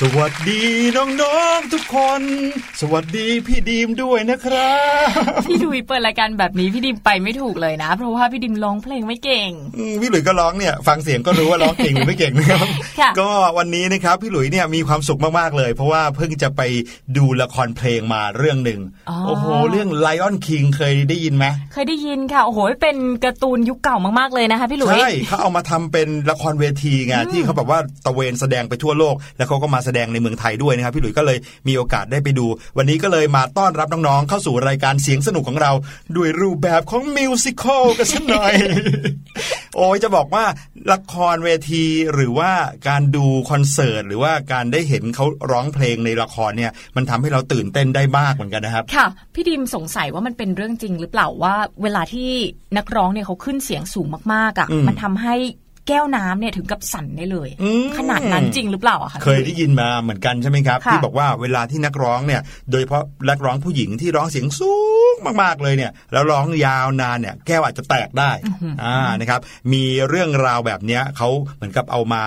สวัสดีน้องๆทุกคนสวัสดีพี่ดีมด้วยนะครับพี่ดุยเปิดรายการแบบนี้พี่ดิมไปไม่ถูกเลยนะ เพราะว่าพี่ดิมร้องเพลงไม่เก่งอืมพี่หลุยก็ร้องเนี่ยฟังเสียงก็รู้ว่าร้องเก่งหรือไม่เก่งนะครับค่ะก็วันนี้นะครับพี่หลุยเนี่ยมีความสุขมากๆเลย เพราะว่าเพิ่งจะไปดูละครเพลงมาเรื่องหนึ่งอ๋อโอ้โหเรื่อง Lion King เคยได้ยินไหมเคยได้ยินค่ะโอ้โหเป็นการ์ตูนยุคเก่ามากๆเลยนะคะพี่หลุยใช่เขาเอามาทำเป็นละครเวทีไงที่เขาแบบว่าตะเวนแสดงไปทั่วโลก แล้วเขาก็มาแสดงในเมืองไทยด้วยนะครับพี่หลุยส์ก็เลยมีโอกาสได้ไปดูวันนี้ก็เลยมาต้อนรับน้องๆเข้าสู่รายการเสียงสนุกของเรา ด้วยรูปแบบของมิวสิควลกันสักหน่อย โอ้ยจะบอกว่าละครเวทีหรือว่าการดูคอนเสิร์ตหรือว่าการได้เห็นเขาร้องเพลงในละครเนี่ย มันทำให้เราตื่นเต้นได้มากเหมือนกันนะครับ ค่ะ พี่ดิมสงสัยว่ามันเป็นเรื่องจริงหรือเปล่าว่า เวลาที่นักร้องเนี่ยเขาขึ้นเสียงสูงมากๆอะอืมมันทำให้ แก้วน้ำเนี่ยถึงกับสั่นได้เลยอืมขนาดนั้นจริงหรือเปล่าอะคะเคยได้ยินมาเหมือนกันใช่ไหมครับค่ะที่บอกว่าเวลาที่นักร้องเนี่ย โดยเฉพาะนักร้องผู้หญิงที่ร้องเสียงสูงมากๆเลยเนี่ย แล้วร้องยาวนานเนี่ย แก้วอาจจะแตกได้อ่านะครับ มีเรื่องราวแบบเนี้ยเขาเหมือนกับเอามา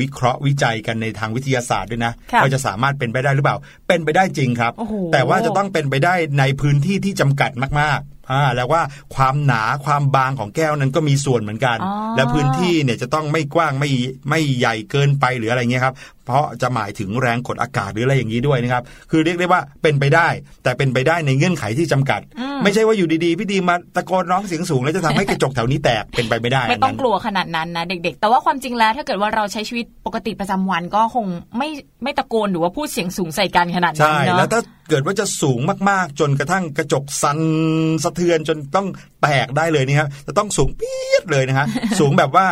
วิเคราะห์วิจัยกันในทางวิทยาศาสตร์ด้วยนะค่ะว่าจะสามารถเป็นไปได้หรือเปล่า เป็นไปได้จริงครับโอ้โหแต่ว่าจะต้องเป็นไปได้ในพื้นที่ที่จำกัดมากๆ อ่าแล้วว่าความหนาความบางของแก้วนั้นก็มีส่วนเหมือนกันอ๋อและพื้นที่เนี่ยจะต้องไม่กว้างไม่ไม่ใหญ่เกินไปหรืออะไรเงี้ยครับเพราะจะหมายถึงแรงกดอากาศหรืออะไรอย่างนี้ด้วยนะครับ คือเรียกได้ว่าเป็นไปได้ แต่เป็นไปได้ในเงื่อนไขที่จำกัด ไม่ใช่ว่าอยู่ดีๆ พี่ดีมาตะโกนร้องเสียงสูง แล้วจะทำให้กระจกแถวนี้แตกเป็นไปไม่ได้ ไม่ต้องนนั้นกลัวขนาดนั้นนะเด็กๆ แต่ว่าความจริงแล้วถ้าเกิดว่าเราใช้ชีวิตปกติประจำวันก็คงไม่ไม่ตะโกนหรือว่าพูดเสียงสูงใส่กันขนาดนั้นใช่เนาะแล้วถ้าเกิดว่าจะสูงมากๆ จนกระทั่งกระจกสั่นสะเทือนจนต้องแตกได้เลยนี่ครับจะต้องสูงปี๊ดเลยนะฮะสูงแบบว่า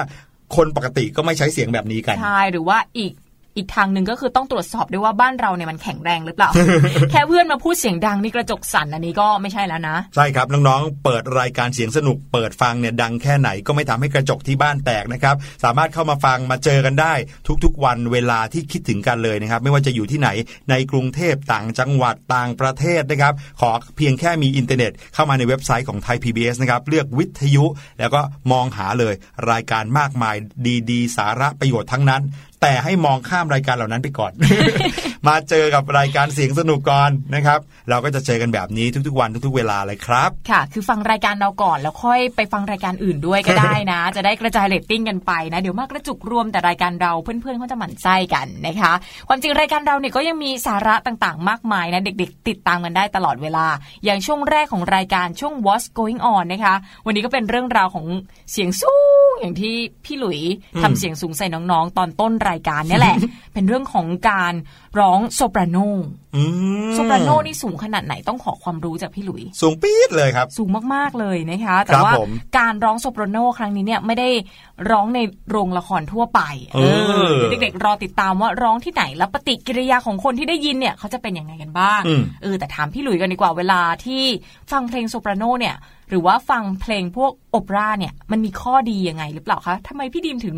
คนปกติก็ไม่ใช้เสียงแบบนี้กัน ใช่ หรือว่าอีก อีกทางหนึ่งก็คือต้องตรวจสอบด้วยว่าบ้านเราเนี่ยมันแข็งแรงหรือเปล่า แค่เพื่อนมาพูดเสียงดังนี่กระจกสั่นอันนี้ก็ไม่ใช่แล้วนะ ใช่ครับน้องๆ เปิดรายการเสียงสนุกเปิดฟังเนี่ยดังแค่ไหนก็ไม่ทำให้กระจกที่บ้านแตกนะครับ สามารถเข้ามาฟังมาเจอกันได้ ทุกๆ วันเวลาที่คิดถึงกันเลยนะครับ ไม่ว่าจะอยู่ที่ไหนในกรุงเทพต่างจังหวัดต่างประเทศนะครับ ขอเพียงแค่มีอินเทอร์เน็ต เข้ามาในเว็บไซต์ของไทย PBS นะครับเลือกวิทยุแล้วก็มองหาเลยรายการมากมายดีๆ สาระประโยชน์ทั้งนั้น แต่ให้มองข้ามรายการเหล่านั้นไปก่อน มาเจอกับรายการเสียงสนุกก่อนนะครับ เราก็จะเจอกันแบบนี้ทุกๆวันทุกๆเวลาเลยครับ ค่ะ คือฟังรายการเราก่อนแล้วค่อยไปฟังรายการอื่นด้วยก็ได้นะ จะได้กระจายเรตติ้งกันไปนะ เดี๋ยวมากระจุกรวมแต่รายการเราเพื่อนๆเขาจะหมั่นไส้กันนะคะ ความจริงรายการเราเนี่ยก็ยังมีสาระต่างๆ มากมายนะเด็ก ๆ ติดตามกันได้ตลอดเวลา อย่างช่วงแรกของรายการช่วง What's Going On นะคะ วันนี้ก็เป็นเรื่องราวของเสียงสูง อย่างที่พี่หลุยทำเสียงสูงใส่น้องๆ ตอนต้นรายการเนี่ยแหละ เป็นเรื่องของการร้องโซปราโนอืมโซปราโนนี่สูงขนาดไหนต้องขอความรู้จากพี่หลุย สูงปี๊ดเลยครับ สูงมากๆเลยนะคะ แต่ครับว่าผมการร้องโซโปรโนครั้งนี้เนี่ยไม่ได้ร้องในโรงละครทั่วไปเออเด็กๆรอติดตามว่าร้องที่ไหนแล้วปฏิกิริยาของคนที่ได้ยินเนี่ยเขาจะเป็นยังไงกันบ้างอืมเออแต่ถามพี่หลุยกันดีกว่าเวลาที่ฟังเพลงโซปราโนเนี่ยหรือว่าฟังเพลงพวกโอเปร่าเนี่ยมันมีข้อดียังไงหรือเปล่าคะทำไมพี่ดีมถึง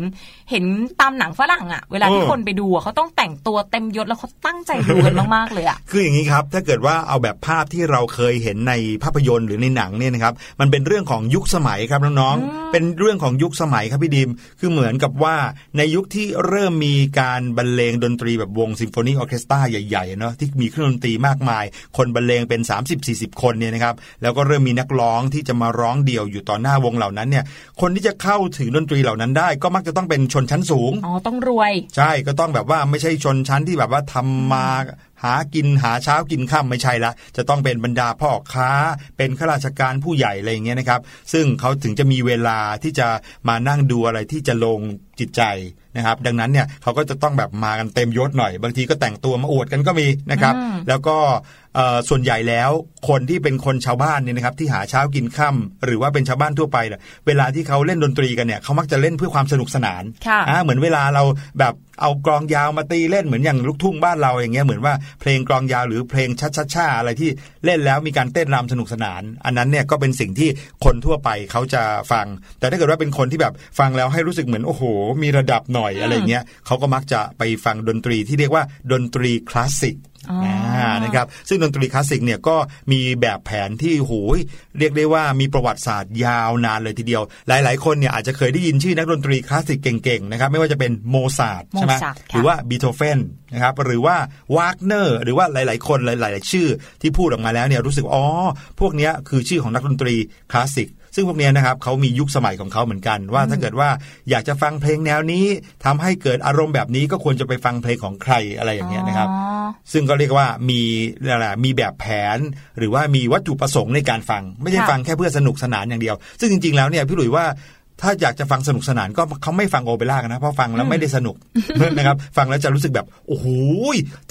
เห็นตามหนังฝรั่งอะเวลาที่เออคนไปดูอะเขาต้องแต่งตัวเต็มยศแล้วเขาตั้งใจดูกันมากๆเลยอะคืออย่างนี้ครับ ถ้าเกิดว่าเอาแบบภาพที่เราเคยเห็นในภาพยนตร์หรือในหนังเนี่ยนะครับมันเป็นเรื่องของยุคสมัยครับน้องๆเป็นเรื่องของยุคสมัยครับพี่ดิมคือเหมือนกับว่าในยุคที่เริ่มมีการบรรเลงดนตรีแบบวงซิมโฟนีออร์เคสตราใหญ่ๆเนาะที่มีเครื่องดนตรีมากมาย คนบรรเลงเป็น 30-40 คนเนี่ยนะครับแล้วก็เริ่มมีนักร้องที่จะมาร้องเดี่ยวอยู่ต่อหน้าวงเหล่านั้นเนี่ยคนที่จะเข้าถึงดนตรีเหล่านั้นได้ ก็มักจะต้องเป็นชนชั้นสูงอ๋อต้องรวย ใช่ก็ต้องแบบว่าไม่ใช่ชนชั้นที่แบบว่าทำมา หากินหาเช้ากินค่ำไม่ใช่ละ จะต้องเป็นบรรดาพ่อค้า เป็นข้าราชการผู้ใหญ่อะไรอย่างเงี้ยนะครับ ซึ่งเขาถึงจะมีเวลาที่จะมานั่งดูอะไรที่จะลงจิตใจนะครับ ดังนั้นเนี่ยเขาก็จะต้องแบบมากันเต็มยศหน่อย บางทีก็แต่งตัวมาอวดกันก็มีนะครับอืมแล้วก็เอ่อส่วนใหญ่แล้วคนที่เป็นคนชาวบ้านเนี่ยนะครับที่หาเช้ากินค่ำหรือว่าเป็นชาวบ้านทั่วไปเนี่ยเวลาที่เขาเล่นดนตรีกันเนี่ยเขามักจะเล่นเพื่อความสนุกสนานค่ะอ่าเหมือนเวลาเราแบบเอากลองยาวมาตีเล่นเหมือนอย่างลูกทุ่งบ้านเราอย่างเงี้ยเหมือนว่าเพลงกลองยาวหรือเพลงชัดช่าๆอะไรที่เล่นแล้วมีการเต้นรำสนุกสนาน อันนั้นเนี่ยก็เป็นสิ่งที่คนทั่วไปเขาจะฟัง แต่ถ้าเกิดว่าเป็นคนที่แบบฟังแล้วให้รู้สึกเหมือนโอ้โห มีระดับหน่อยอะไรเงี้ยเขาก็มักจะไปฟังดนตรีที่เรียกว่าดนตรีคลาสสิก นะครับซึ่งดนตรีคลาสสิกเนี่ยก็มีแบบแผนที่โหยเรียกได้ว่ามีประวัติศาสตร์ยาวนานเลยทีเดียว หลาย ๆ คนเนี่ยอาจจะเคยได้ยินชื่อนักดนตรีคลาสสิกเก่ง ๆ นะครับ ไม่ว่าจะเป็นโมซาร์ทใช่ไหมโมซาร์ทค่ะหรือว่าบีโธเฟนนะครับหรือว่าวากเนอร์หรือว่าหลาย ๆ คนหลาย ๆ ชื่อที่พูดออกมาแล้วเนี่ยรู้สึกอ๋อพวกเนี้ยคือชื่อของนักดนตรีคลาสสิก ซึ่งพวกเนี้ยนะครับเขามียุคสมัยของเขาเหมือนกัน ว่าถ้าเกิดว่าอยากจะฟังเพลงแนวนี้ทำให้เกิดอารมณ์แบบนี้ก็ควรจะไปฟังเพลงของใครอะไรอย่างเงี้ยนะครับอ๋อซึ่งก็เรียกว่ามีอะไรมีแบบแผน หรือว่ามีวัตถุประสงค์ในการฟัง ไม่ใช่ค่ะฟังแค่เพื่อสนุกสนานอย่างเดียว ซึ่งจริงๆแล้วเนี่ยพี่หลุยว่า ถ้าอยากจะฟังสนุกสนานก็เขาไม่ฟังโอเปร่ากันนะ เพราะฟังแล้วไม่ได้สนุกนะครับ ฟังแล้วจะรู้สึกแบบ โอ้โห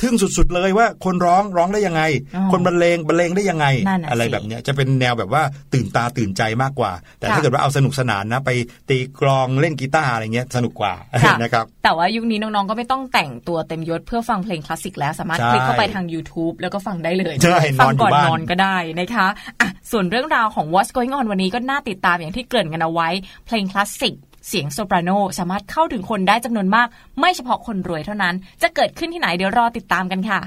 ทึ่งสุดๆเลยว่าคนร้องร้องได้ยังไงอ๋อคนบรรเลงบรรเลงได้ยังไงนั่นน่ะอะไรสิแบบเนี้ยจะเป็นแนวแบบว่าตื่นตาตื่นใจมากกว่า แต่ค่ะถ้าเกิดว่าเอาสนุกสนานนะ ไปตีกลองเล่นกีตาร์อะไรเงี้ยสนุกกว่าค่ะนะครับแต่ว่ายุคนี้น้องๆก็ไม่ต้องแต่งตัวเต็มยศเพื่อฟังเพลงคลาสสิกแล้วสามารถใช่คลิกเข้าไปทาง YouTube แล้วก็ฟังได้เลยใช่ฟันอนอยู่ก่อนบ้านนอนก็ได้นะคะอะส่วนเรื่องราวของ What's Going On วันนี้ก็น่าติดตามอย่างที่เกริ่นกันเอาไว้เพลงคลาสสิกเสียงโซปราโนสามารถเข้าถึงคนได้จำนวนมาก ไม่เฉพาะคนรวยเท่านั้น จะเกิดขึ้นที่ไหนเดี๋ยวรอติดตามกันค่ะ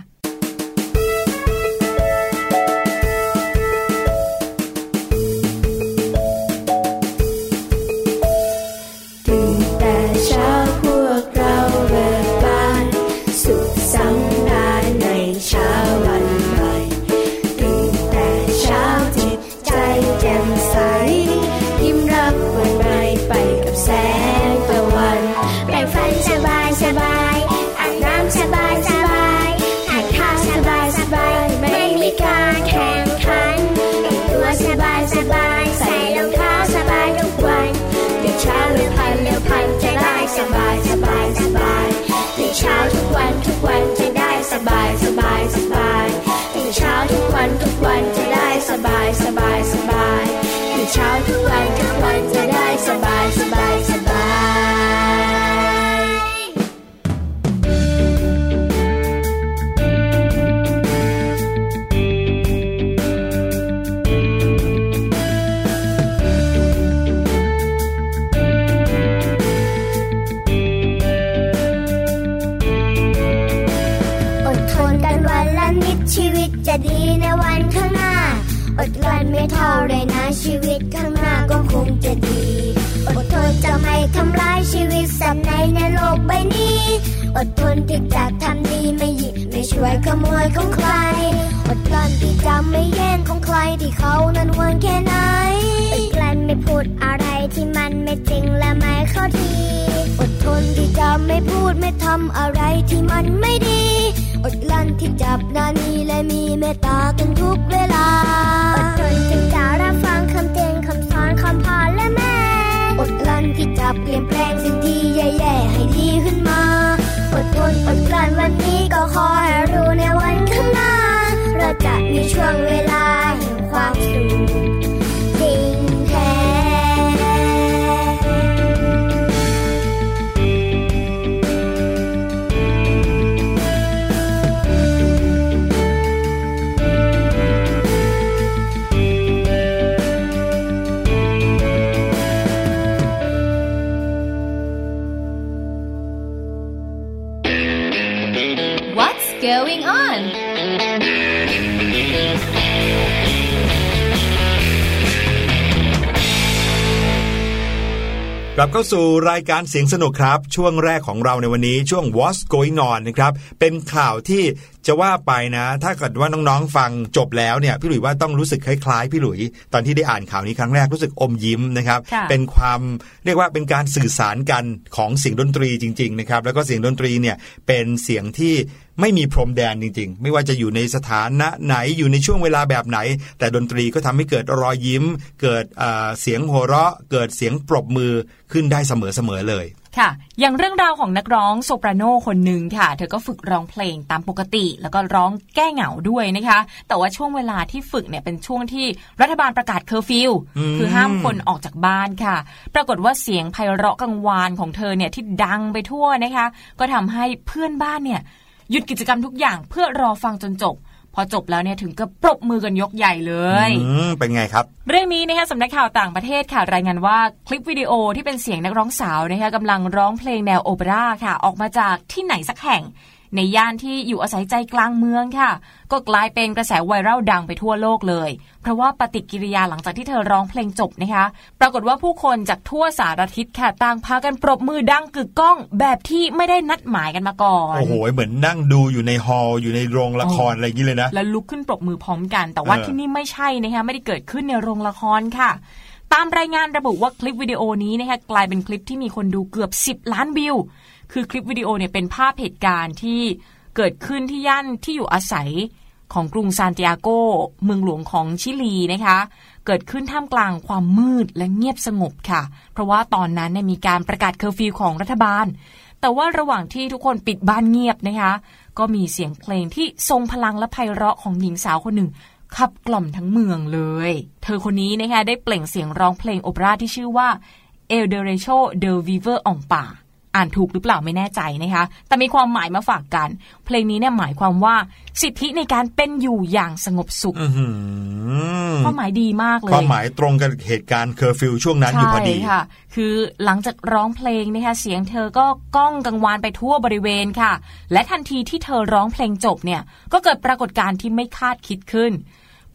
เขานั้นหวงแค่ไหนอดกลั้นไม่พูดอะไรที่มันไม่จริงและไม่เข้าทีอดทนที่จะไม่พูดไม่ทำอะไรที่มันไม่ดี อดกลั้นที่จับนานี ลับเข้าสู่รายการเสียงสนุกครับ ช่วงแรกของเราในวันนี้ช่วง What's Going On นะครับเป็นข่าวที่จะว่าไปนะ ถ้าเกิดว่าน้องๆฟังจบแล้วเนี่ยพี่หลุยว่าต้องรู้สึกคล้ายๆพี่หลุย ตอนที่ได้อ่านข่าวนี้ครั้งแรกรู้สึกอมยิ้มนะครับค่ะเป็นความเรียกว่าเป็นการสื่อสารกันของเสียงดนตรีจริงๆนะครับแล้วก็เสียงดนตรีเนี่ยเป็นเสียงที่ ไม่มีพรมแดนจริงๆ ไม่ว่าจะอยู่ในสถานะไหนอยู่ในช่วงเวลาแบบไหน แต่ดนตรีก็ทำให้เกิดรอยยิ้ม เกิดเอ่อเสียงหัวเราะ เกิดเสียงปรบมือขึ้นได้เสมอๆเลยค่ะ อย่างเรื่องราวของนักร้องโซปราโนคนหนึ่งค่ะ เธอก็ฝึกร้องเพลงตามปกติ แล้วก็ร้องแก้เหงาด้วยนะคะ แต่ว่าช่วงเวลาที่ฝึกเนี่ยเป็นช่วงที่รัฐบาลประกาศเคอร์ฟิวอืมคือห้ามคนออกจากบ้านค่ะ ปรากฏว่าเสียงไพเราะกังวานของเธอเนี่ยที่ดังไปทั่วนะคะ ก็ทำให้เพื่อนบ้านเนี่ย หยุดกิจกรรมทุกอย่างเพื่อรอฟังจนจบ พอจบแล้วเนี่ยถึงกับปรบมือกันยกใหญ่เลยอืมเป็นไงครับ เรื่องนี้นะคะสำนักข่าวต่างประเทศค่ะรายงานว่าคลิปวิดีโอที่เป็นเสียงนักร้องสาวนะคะกำลังร้องเพลงแนวโอเปร่าค่ะ ออกมาจากที่ไหนสักแห่ง ในย่านที่อยู่อาศัยใจกลางเมืองค่ะ ก็กลายเป็นกระแสไวรัลดังไปทั่วโลกเลย เพราะว่าปฏิกิริยาหลังจากที่เธอร้องเพลงจบนะคะ ปรากฏว่าผู้คนจากทั่วสารทิศค่ะต่างพากันปรบมือดังกึกก้องแบบที่ไม่ได้นัดหมายกันมาก่อน โอ้โห เหมือนนั่งดูอยู่ในฮอลล์อยู่ในโรงละครอะไรอย่างนี้เลยนะ แล้วลุกขึ้นปรบมือพร้อมกัน แต่ว่าเออที่นี่ไม่ใช่นะคะไม่ได้เกิดขึ้นในโรงละครค่ะตามรายงานระบุว่าคลิปวิดีโอนี้นะคะกลายเป็นคลิปที่มีคนดูเกือบ 10 ล้านวิว คือคลิปวิดีโอเนี่ยเป็นภาพเหตุการณ์ที่เกิดขึ้นที่ย่านที่อยู่อาศัยของกรุงซานติอาโก เมืองหลวงของชิลีนะคะ เกิดขึ้นท่ามกลางความมืดและเงียบสงบค่ะ เพราะว่าตอนนั้นเนี่ยมีการประกาศเคอร์ฟิวของรัฐบาล แต่ว่าระหว่างที่ทุกคนปิดบ้านเงียบนะคะ ก็มีเสียงเพลงที่ทรงพลังและไพเราะของหญิงสาวคนหนึ่งขับกล่อมทั้งเมืองเลย เธอคนนี้นะคะได้เปล่งเสียงร้องเพลงโอเปร่าที่ชื่อว่า El Derecho de Vivir en Paz อ่า นถูกหรือเปล่าไม่แน่ใจนะคะ แต่มีความหมายมาฝากกัน เพลงนี้เนี่ยหมายความว่าสิทธิในการเป็นอยู่อย่างสงบสุขอื้อหือความหมายดีมากเลยความหมายตรงกับเหตุการณ์เคอร์ฟิวช่วงนั้นอยู่พอดีใช่ค่ะ คือหลังจากร้องเพลงนะคะเสียงเธอก็ก้องกังวานไปทั่วบริเวณค่ะ และทันทีที่เธอร้องเพลงจบเนี่ยก็เกิดปรากฏการณ์ที่ไม่คาดคิดขึ้น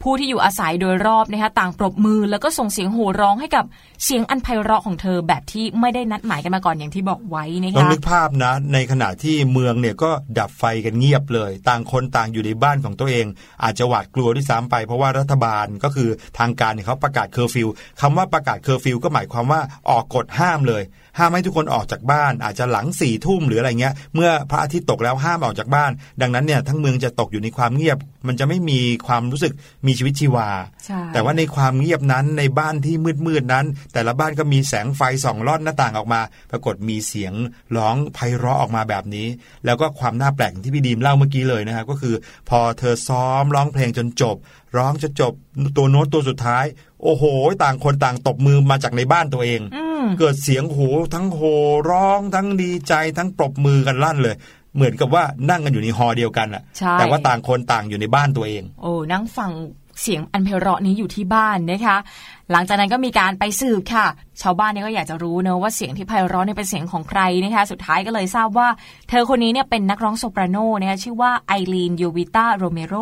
ผู้ที่อยู่อาศัยโดยรอบนะคะต่างปรบมือแล้วก็ส่งเสียงโห่ร้องให้กับเสียงอันไพเราะของเธอแบบที่ไม่ได้นัดหมายกันมาก่อนอย่างที่บอกไว้นะต้องนึกภาพนะ ในขณะที่เมืองเนี่ยก็ดับไฟกันเงียบเลย ต่างคนต่างอยู่ในบ้านของตัวเอง อาจจะหวาดกลัวด้วยซ้ำไป เพราะว่ารัฐบาลก็คือทางการเนี่ยเขาประกาศเคอร์ฟิวคำว่าประกาศเคอร์ฟิวก็หมายความว่าออกกฎห้ามเลย ห้ามให้ทุกคนออกจากบ้าน อาจจะหลังสี่ทุ่มหรืออะไรเงี้ย เมื่อพระอาทิตย์ตกแล้วห้ามออกจากบ้าน ดังนั้นเนี่ยทั้งเมืองจะตกอยู่ในความเงียบ มันจะไม่มีความรู้สึกมีชีวิตชีวาใช่แต่ว่าในความเงียบนั้นในบ้านที่มืดๆนั้น แต่ละบ้านก็มีแสงไฟส่องลอดหน้าต่างออกมา ปรากฏมีเสียงร้องไพเราะออกมาแบบนี้ แล้วก็ความน่าแปลกที่พี่ดีมเล่าเมื่อกี้เลยนะครับก็คือ พอเธอซ้อมร้องเพลงจนจบ ร้องจะจบตัวโน้ตตัวสุดท้าย โอ้โห ต่างคนต่างตบมือมาจากในบ้านตัวเองอืม เกิดเสียงโหทั้งโหร้องทั้งดีใจทั้งปรบมือกันลั่นเลย เหมือนกับว่านั่งกันอยู่ในฮอเดียวกันอะใช่แต่ว่าต่างคนต่างอยู่ในบ้านตัวเอง โอ้นั่งฟังเสียงอันไพเราะนี้อยู่ที่บ้านนะคะ หลังจากนั้นก็มีการไปสืบค่ะ ชาวบ้านเนี่ยก็อยากจะรู้เนอะว่าเสียงที่ไพเราะเนี่ยเป็นเสียงของใครนะคะ สุดท้ายก็เลยทราบว่า เธอคนนี้เนี่ยเป็นนักร้องโซปราโนนะคะชื่อว่าไอรีนยูวิต้าโรเมโร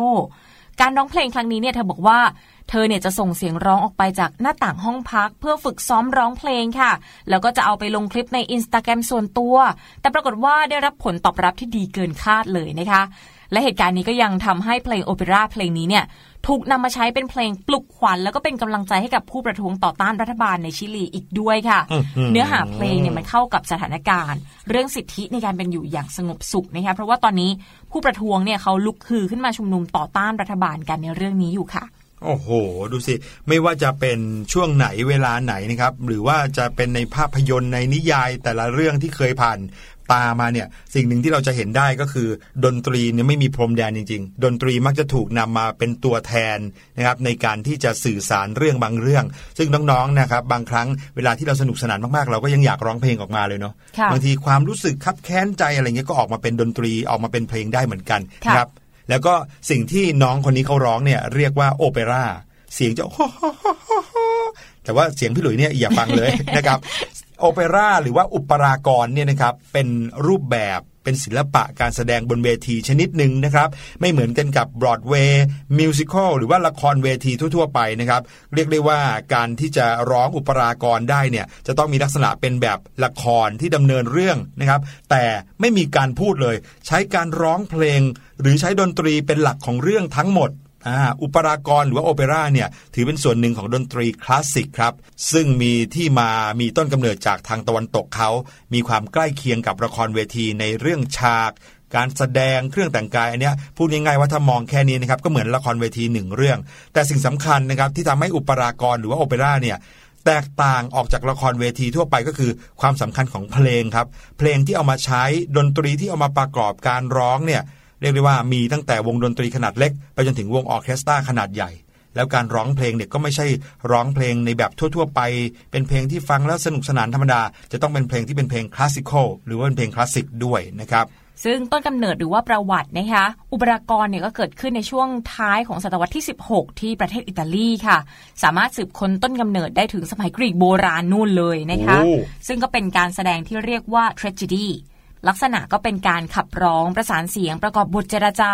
การร้องเพลงครั้งนี้เนี่ยเธอบอกว่าเธอเนี่ยจะส่งเสียงร้องออกไปจากหน้าต่างห้องพัก เพื่อฝึกซ้อมร้องเพลงค่ะ แล้วก็จะเอาไปลงคลิปในอินสตาแกรมส่วนตัว แต่ปรากฏว่าได้รับผลตอบรับที่ดีเกินคาดเลยนะคะ และเหตุการณ์นี้ก็ยังทำให้เพลงโอเปร่าเพลงนี้เนี่ยถูกนำมาใช้เป็นเพลงปลุกขวัญแล้วก็เป็นกำลังใจให้กับผู้ประท้วงต่อต้านรัฐบาลในชิลีอีกด้วยค่ะอื้อหือเนื้อหาเพลงเนี่ยมันเข้ากับสถานการณ์ เรื่องสิทธิในการเป็นอยู่อย่างสงบสุขนะคะเพราะว่าตอนนี้ผู้ประท้วงเนี่ยเขาลุกฮือขึ้นมาชุมนุมต่อต้านรัฐบาลกันในเรื่องนี้อยู่ค่ะโอ้โห ดูสิ ไม่ว่าจะเป็นช่วงไหนเวลาไหนนะครับ หรือว่าจะเป็นในภาพยนตร์ในนิยายแต่ละเรื่องที่เคยผ่าน ตามาเนี่ยสิ่งหนึ่งที่เราจะเห็นได้ก็คือ ดนตรีเนี่ยไม่มีพรมแดนจริง ๆ ดนตรีมักจะถูกนำมาเป็นตัวแทนนะครับในการที่จะสื่อสารเรื่องบางเรื่อง ซึ่งน้องๆนะครับบางครั้งเวลาที่เราสนุกสนานมากๆ เราก็ยังอยากร้องเพลงออกมาเลยเนาะค่ะบางทีความรู้สึกคับแค้นใจอะไรเงี้ยก็ออกมาเป็นดนตรีออกมาเป็นเพลงได้เหมือนกันค่ะนะครับแล้วก็สิ่งที่น้องคนนี้เขาร้องเนี่ยเรียกว่าโอเปร่าเสียงจะแต่ว่าเสียงพี่หลุยเนี่ยอย่าฟังเลยนะครับ โอเปร่าหรือว่าอุปรากรเนี่ยนะครับเป็นรูปแบบเป็นศิลปะการแสดงบนเวทีชนิดหนึ่งนะครับ ไม่เหมือนกันกับบรอดเวย์มิวสิควลหรือว่าละครเวทีทั่ว ๆ ไปนะครับ เรียกได้ว่าการที่จะร้องอุปรากรได้เนี่ยจะต้องมีลักษณะเป็นแบบละครที่ดำเนินเรื่องนะครับ แต่ไม่มีการพูดเลย ใช้การร้องเพลง หรือใช้ดนตรีเป็นหลักของเรื่องทั้งหมด อุปรากรหรือว่าโอเปร่าเนี่ยถือเป็นส่วนหนึ่งของดนตรีคลาสสิกครับ ซึ่งมีที่มามีต้นกำเนิดจากทางตะวันตกเขา มีความใกล้เคียงกับละครเวทีในเรื่องฉาก การแสดงเครื่องแต่งกายอันเนี้ยพูดง่ายๆว่าถ้ามองแค่นี้นะครับก็เหมือนละครเวทีหนึ่งเรื่อง แต่สิ่งสำคัญนะครับที่ทำให้อุปรากรหรือว่าโอเปร่าเนี่ยแตกต่างออกจากละครเวทีทั่วไปก็คือความสำคัญของเพลงครับ เพลงที่เอามาใช้ดนตรีที่เอามาประกอบการร้องเนี่ย เรียกได้ว่ามีตั้งแต่วงดนตรีขนาดเล็ก ไปจนถึงวงออร์เคสตราขนาดใหญ่ แล้วการร้องเพลงเนี่ยก็ไม่ใช่ร้องเพลงในแบบทั่ว ๆ ไป เป็นเพลงที่ฟังแล้วสนุกสนานธรรมดา จะต้องเป็นเพลงที่เป็นเพลงคลาสสิคอลหรือว่าเป็นเพลงคลาสสิกด้วยนะครับซึ่งต้นกำเนิดหรือว่าประวัตินะคะอุปรากรเนี่ยก็เกิดขึ้นในช่วงท้ายของศตวรรษที่ 16 ที่ประเทศอิตาลีค่ะ สามารถสืบค้นต้นกำเนิดได้ถึงสมัยกรีกโบราณนู่นเลยนะคะโอ้ซึ่งก็เป็นการแสดงที่เรียกว่า tragedy ลักษณะก็เป็นการขับร้องประสานเสียงประกอบบทเจรจา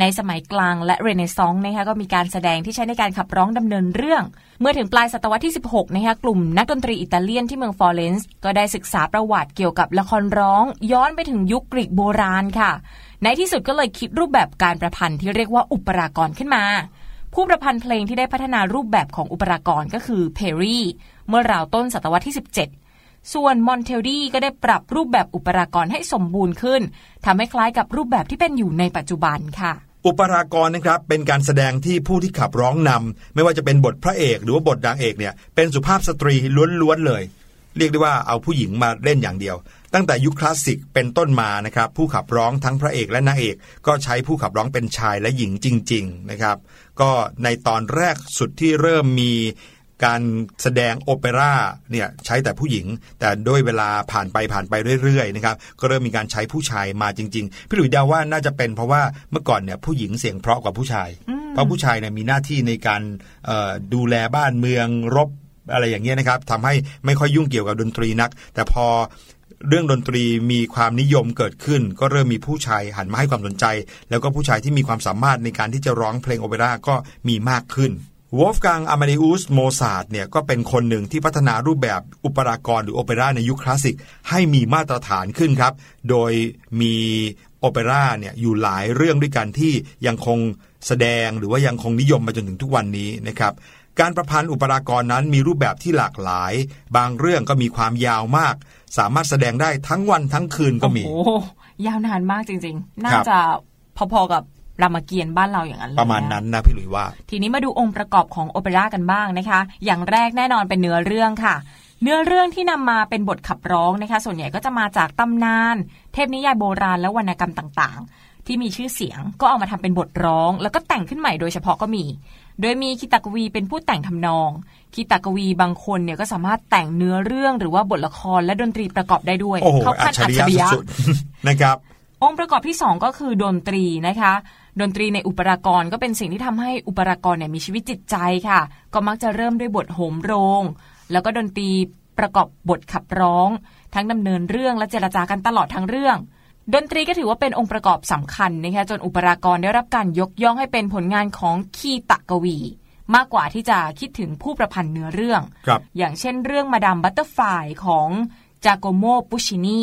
ในสมัยกลางและเรเนซองส์นะคะก็มีการแสดงที่ใช้ในการขับร้องดำเนินเรื่อง เมื่อถึงปลายศตวรรษที่ 16นะคะกลุ่มนักดนตรีอิตาเลียนที่เมืองฟลอเรนซ์ก็ได้ศึกษาประวัติเกี่ยวกับละครร้อง ย้อนไปถึงยุคกรีกโบราณค่ะ ในที่สุดก็เลยคิดรูปแบบการประพันธ์ที่เรียกว่าอุปรากรขึ้นมาผู้ประพันธ์เพลงที่ได้พัฒนารูปแบบของอุปรากรก็คือเพรีเมื่อราวต้นศตวรรษที่ 17 ส่วนมอนเทลดีก็ได้ปรับรูปแบบอุปรากรให้สมบูรณ์ขึ้นทำให้คล้ายกับรูปแบบที่เป็นอยู่ในปัจจุบันค่ะ อุปรากรนะครับเป็นการแสดงที่ผู้ที่ขับร้องนำไม่ว่าจะเป็นบทพระเอกหรือว่าบทนางเอกเนี่ยเป็นสุภาพสตรีล้วนๆเลย เรียกได้ว่าเอาผู้หญิงมาเล่นอย่างเดียว ตั้งแต่ยุคคลาสสิกเป็นต้นมานะครับผู้ขับร้องทั้งพระเอกและนางเอกก็ใช้ผู้ขับร้องเป็นชายและหญิงจริง ๆนะครับ ก็ในตอนแรกสุดที่เริ่มมี การแสดงโอเปร่าเนี่ยใช้แต่ผู้หญิง แต่ด้วยเวลาผ่านไปผ่านไปเรื่อยๆนะครับก็เริ่มมีการใช้ผู้ชายมาจริง ๆ พี่หลุยส์เดาว่าน่าจะเป็นเพราะว่าเมื่อก่อนเนี่ยผู้หญิงเสียงเพราะกว่าผู้ชาย เพราะผู้ชายเนี่ยมีหน้าที่ในการเอ่อดูแลบ้านเมืองรบอะไรอย่างเงี้ยนะครับทำให้ไม่ค่อยยุ่งเกี่ยวกับดนตรีนัก แต่พอเรื่องดนตรีมีความนิยมเกิดขึ้น ก็เริ่มมีผู้ชายหันมาให้ความสนใจ แล้วก็ผู้ชายที่มีความสามารถในการที่จะร้องเพลงโอเปร่าก็มีมากขึ้น วอฟกังอ m มา d อุสโมซาร์ทเนี่ยก็เป็นคนหนึ่งที่พัฒนารูปแบบอุปรากรหรือโอเปร่าในยุคคลาสสิกให้มีมาตรฐานขึ้นครับ โดยมีโอเปร่าเนี่ยอยู่หลายเรื่องด้วยกันที่ยังคงแสดงหรือว่ายังคงนิยมมาจนถึงทุกวันนี้นะครับการประพันธ์อุปรากรนั้นมีรูปแบบที่หลากหลาย บางเรื่องก็มีความยาวมาก สามารถแสดงได้ทั้งวันทั้งคืนก็มีโอ้โหยาวนานมากจริง ๆ น่าครับจะพอๆกับ รามเกียรติ์บ้านเราอย่างนั้นเลยประมาณนั้นนะพี่หลุยว่า ทีนี้มาดูองค์ประกอบของโอเปร่ากันบ้างนะคะ อย่างแรกแน่นอนเป็นเนื้อเรื่องค่ะ เนื้อเรื่องที่นำมาเป็นบทขับร้องนะคะ ส่วนใหญ่ก็จะมาจากตำนาน เทพนิยายโบราณและวรรณกรรมต่างๆ ที่มีชื่อเสียงก็เอามาทำเป็นบทร้อง แล้วก็แต่งขึ้นใหม่โดยเฉพาะก็มี โดยมีคิตากวีเป็นผู้แต่งทำนองคิตากวีบางคนเนี่ยก็สามารถแต่งเนื้อเรื่องหรือว่าบทละครและดนตรีประกอบได้ด้วยโอ้โหเขาอัขั้จนฉอัจริฉยะริยะสุดๆนะครับ องค์ประกอบที่ 2 ก็คือดนตรีนะคะ ดนตรีในอุปรากรก็เป็นสิ่งที่ทำให้อุปรากรเนี่ยมีชีวิตจิตใจค่ะ ก็มักจะเริ่มด้วยบทโหมโรง แล้วก็ดนตรีประกอบบทขับร้อง ทั้งดำเนินเรื่องและเจรจากันตลอดทั้งเรื่อง ดนตรีก็ถือว่าเป็นองค์ประกอบสำคัญนะคะจนอุปรากรได้รับการยกย่องให้เป็นผลงานของคีตะกวี มากกว่าที่จะคิดถึงผู้ประพันธ์เนื้อเรื่องครับอย่างเช่นเรื่องมาดามบัตเตอร์ฟลายของจาโกโมปุชชินี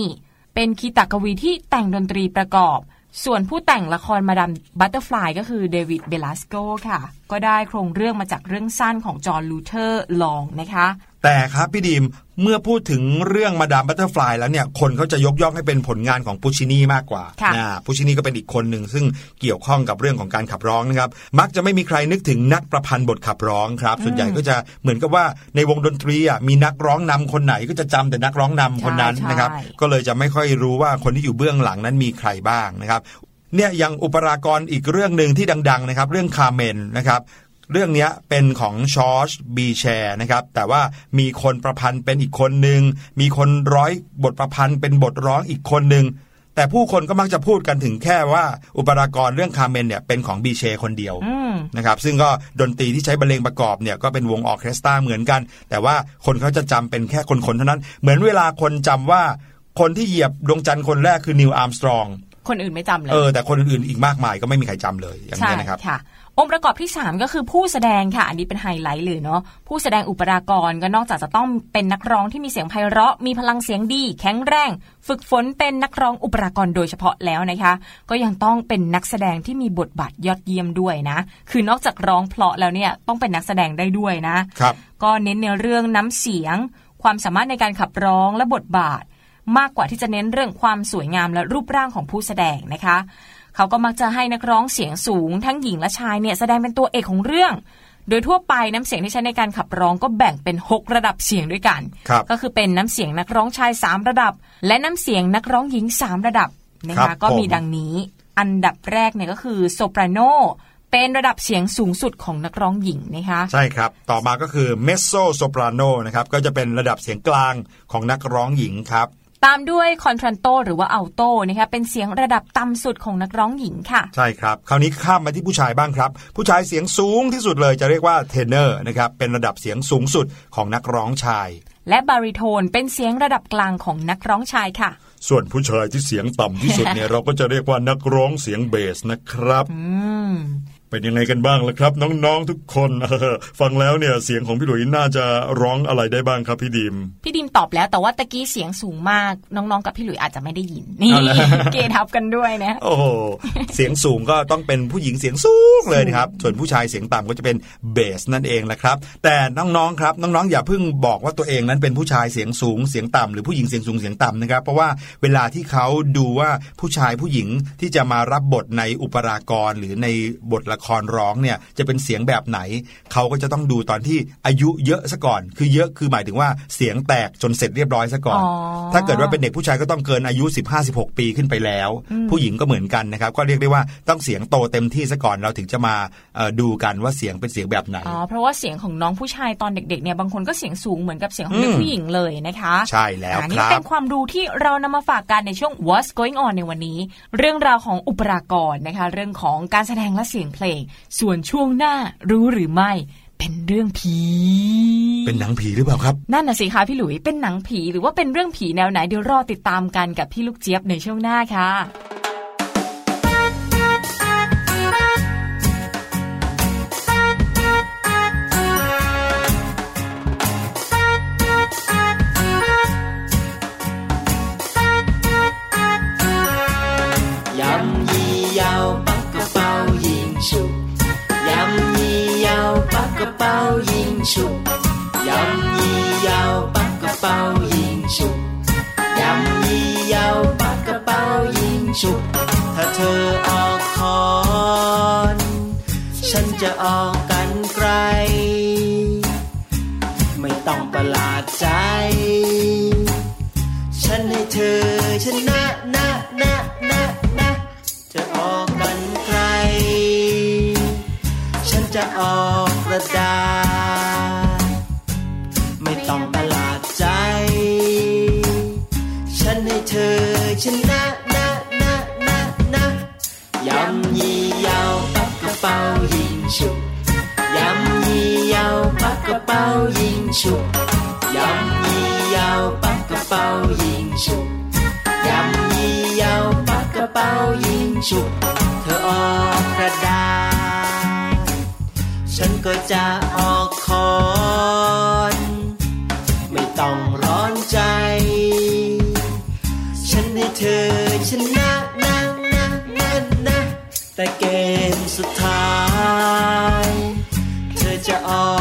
เป็นคีตากวีที่แต่งดนตรีประกอบ ส่วนผู้แต่งละครมาดามบัตเตอร์ฟลายก็คือเดวิดเบลาสโกค่ะ ก็ได้โครงเรื่องมาจากเรื่องสั้นของจอห์นลูเทอร์ลองนะคะ แต่ครับพี่ดีมเมื่อพูดถึงเรื่องมาดามบัตเตอร์ฟลายแล้วเนี่ยคนเขาจะยกย่องให้เป็นผลงานของปูชินีมากกว่าค่ะนะปูชินีก็เป็นอีกคนหนึ่งซึ่งเกี่ยวข้องกับเรื่องของการขับร้องนะครับ มักจะไม่มีใครนึกถึงนักประพันธ์บทขับร้องครับ ส่วนใหญ่ก็จะเหมือนกับว่าในวงดนตรีอะมีนักร้องนำคนไหนก็จะจำแต่นักร้องนำคนนั้นใช่นะครับใช่ก็เลยจะไม่ค่อยรู้ว่าคนที่อยู่เบื้องหลังนั้นมีใครบ้างนะครับเนี่ยยังอุปรากรอีกเรื่องหนึ่งที่ดัง ๆ นะครับ เรื่องคาร์เมนนะครับ เรื่องเนี้ยเป็นของชอร์ชบีเซ่นะครับแต่ว่ามีคนประพันธ์เป็นอีกคนหนึ่งมีคนร้อยบทประพันธ์เป็นบทร้องอีกคนหนึ่งแต่ผู้คนก็มักจะพูดกันถึงแค่ว่าอุปรากรเรื่องคาร์เมนเนี่ยเป็นของบีเซ่คนเดียวอืมนะครับซึ่งก็ดนตรีที่ใช้บรรเลงประกอบเนี่ยก็เป็นวงออร์เคสตราเหมือนกัน แต่ว่าคนเขาจะจำเป็นแค่คนๆเท่านั้น เหมือนเวลาคนจำว่าคนที่เหยียบดวงจันทร์คนแรกคือนีลอาร์มสตรองคนอื่นไม่จำเลยเออแต่คนอื่นๆอีกมากมายก็ไม่มีใครจำเลยอย่างใช่นี้ยนะครับค่ะ องค์ประกอบที่ 3 ก็คือผู้แสดงค่ะ อันนี้เป็นไฮไลท์เลยเนาะผู้แสดงอุปรากรก็นอกจากจะต้องเป็นนักร้องที่มีเสียงไพเราะ มีพลังเสียงดี แข็งแรง ฝึกฝนเป็นนักร้องอุปรากรโดยเฉพาะแล้วนะคะ ก็ยังต้องเป็นนักแสดงที่มีบทบาทยอดเยี่ยมด้วยนะ คือนอกจากร้องเพราะแล้วเนี่ยต้องเป็นนักแสดงได้ด้วยนะครับก็เน้นในเรื่องน้ำเสียง ความสามารถในการขับร้องและบทบาท มากกว่าที่จะเน้นเรื่องความสวยงามและรูปร่างของผู้แสดงนะคะ เขาก็มักจะให้นักร้องเสียงสูง ทั้งหญิงและชายเนี่ยแสดงเป็นตัวเอกของเรื่อง โดยทั่วไปน้ำเสียงที่ใช้ในการขับร้องก็แบ่งเป็น 6 ระดับเสียงด้วยกันครับก็คือเป็นน้ำเสียงนักร้องชาย 3 ระดับ และน้ำเสียงนักร้องหญิง 3 ระดับนะคะครับก็มีผมดังนี้ อันดับแรกเนี่ยก็คือโซปราโนเป็นระดับเสียงสูงสุดของนักร้องหญิงนะคะใช่ครับ ต่อมาก็คือเมโซโซปราโนนะครับก็จะเป็นระดับเสียงกลางของนักร้องหญิงครับ ตามด้วยคอนทรันโตหรือว่าอัลโตนะคะเป็นเสียงระดับต่ำสุดของนักร้องหญิงค่ะ ใช่ครับ คราวนี้ข้ามมาที่ผู้ชายบ้างครับ ผู้ชายเสียงสูงที่สุดเลยจะเรียกว่าเทเนอร์นะครับเป็นระดับเสียงสูงสุดของนักร้องชาย และบาริโทนเป็นเสียงระดับกลางของนักร้องชายค่ะส่วนผู้ชายที่เสียงต่ำที่สุดเนี่ยเราก็จะเรียกว่านักร้องเสียงเบสนะครับอืม เป็นยังไงกันบ้างล่ะครับ น้องๆทุกคนฟังแล้วเนี่ยเสียงของพี่หลุยน่าจะร้องอะไรได้บ้างครับพี่ดิม พี่ดิมตอบแล้วแต่ว่าตะกี้เสียงสูงมาก น้องๆกับพี่หลุยอาจจะไม่ได้ยินนี่เอาล่ะเกทับกันด้วยนะโอ้โหเสียงสูงก็ต้องเป็นผู้หญิงเสียงสูงเลยนะครับส่วนผู้ชายเสียงต่ำก็จะเป็นเบสนั่นเองแหละครับ แต่น้องๆครับน้องๆอย่าเพิ่งบอกว่าตัวเองนั้นเป็นผู้ชายเสียงสูงเสียงต่ำหรือผู้หญิงเสียงสูงเสียงต่ำนะครับเพราะว่าเวลาที่เขาดูว่าผู้ชายผู้หญิงที่จะมารับบทในอุปรากรหรือในบทละครร้องเนี่ยจะเป็นเสียงแบบไหน เขาก็จะต้องดูตอนที่อายุเยอะซะก่อน คือเยอะคือหมายถึงว่าเสียงแตกจนเสร็จเรียบร้อยซะก่อนอ๋อถ้าเกิดว่าเป็นเด็กผู้ชายก็ต้องเกินอายุ 15-16 ปีขึ้นไปแล้ว ผู้หญิงก็เหมือนกันนะครับ ก็เรียกได้ว่าต้องเสียงโตเต็มที่ซะก่อนเราถึงจะมาเอ่อดูกันว่าเสียงเป็นเสียงแบบไหนอ๋อเพราะว่าเสียงของน้องผู้ชายตอนเด็กๆเนี่ยบางคนก็เสียงสูงเหมือนกับเสียงของเด็กอืมผู้หญิงเลยนะคะใช่แล้วอ่าคนี่รับเป็นความรู้ที่เรานำมาฝากกันในช่วง What's Going On ในวันนี้ เรื่องราวของอุปรากรนะคะ เรื่องของการแสดงและเสียงเพลงส่วนช่วงหน้ารู้หรือไม่เป็นเรื่องผี เป็นหนังผีหรือเปล่าครับ นั่นน่ะสิคะพี่หลุย เป็นหนังผีหรือว่าเป็นเรื่องผีแนวไหนเดี๋ยวรอติดตามกันกับพี่ลูกเจี๊ยบในช่วงหน้าค่ะ 包现熟，任意又不个包现熟，任意又不个包现熟。ถ้าเธอออกคอน ฉันจะออกกันไกล ไม่ต้องประหลาดใจ ฉันให้เธอชนะนะนะนะนะจะออกกันใคร ฉันจะออกกระดาษ ยิงฉุกยำยี่ยาวปักกระเป๋ายิงฉุกยำยี่ยาวปักกระเป๋ายิงฉุกเธอออกกระดาษฉันก็จะออกคอนไม่ต้องร้อนใจ ฉันให้เธอชนะนะนะนะนะแต่เกมสุดท้าย เธอจะออก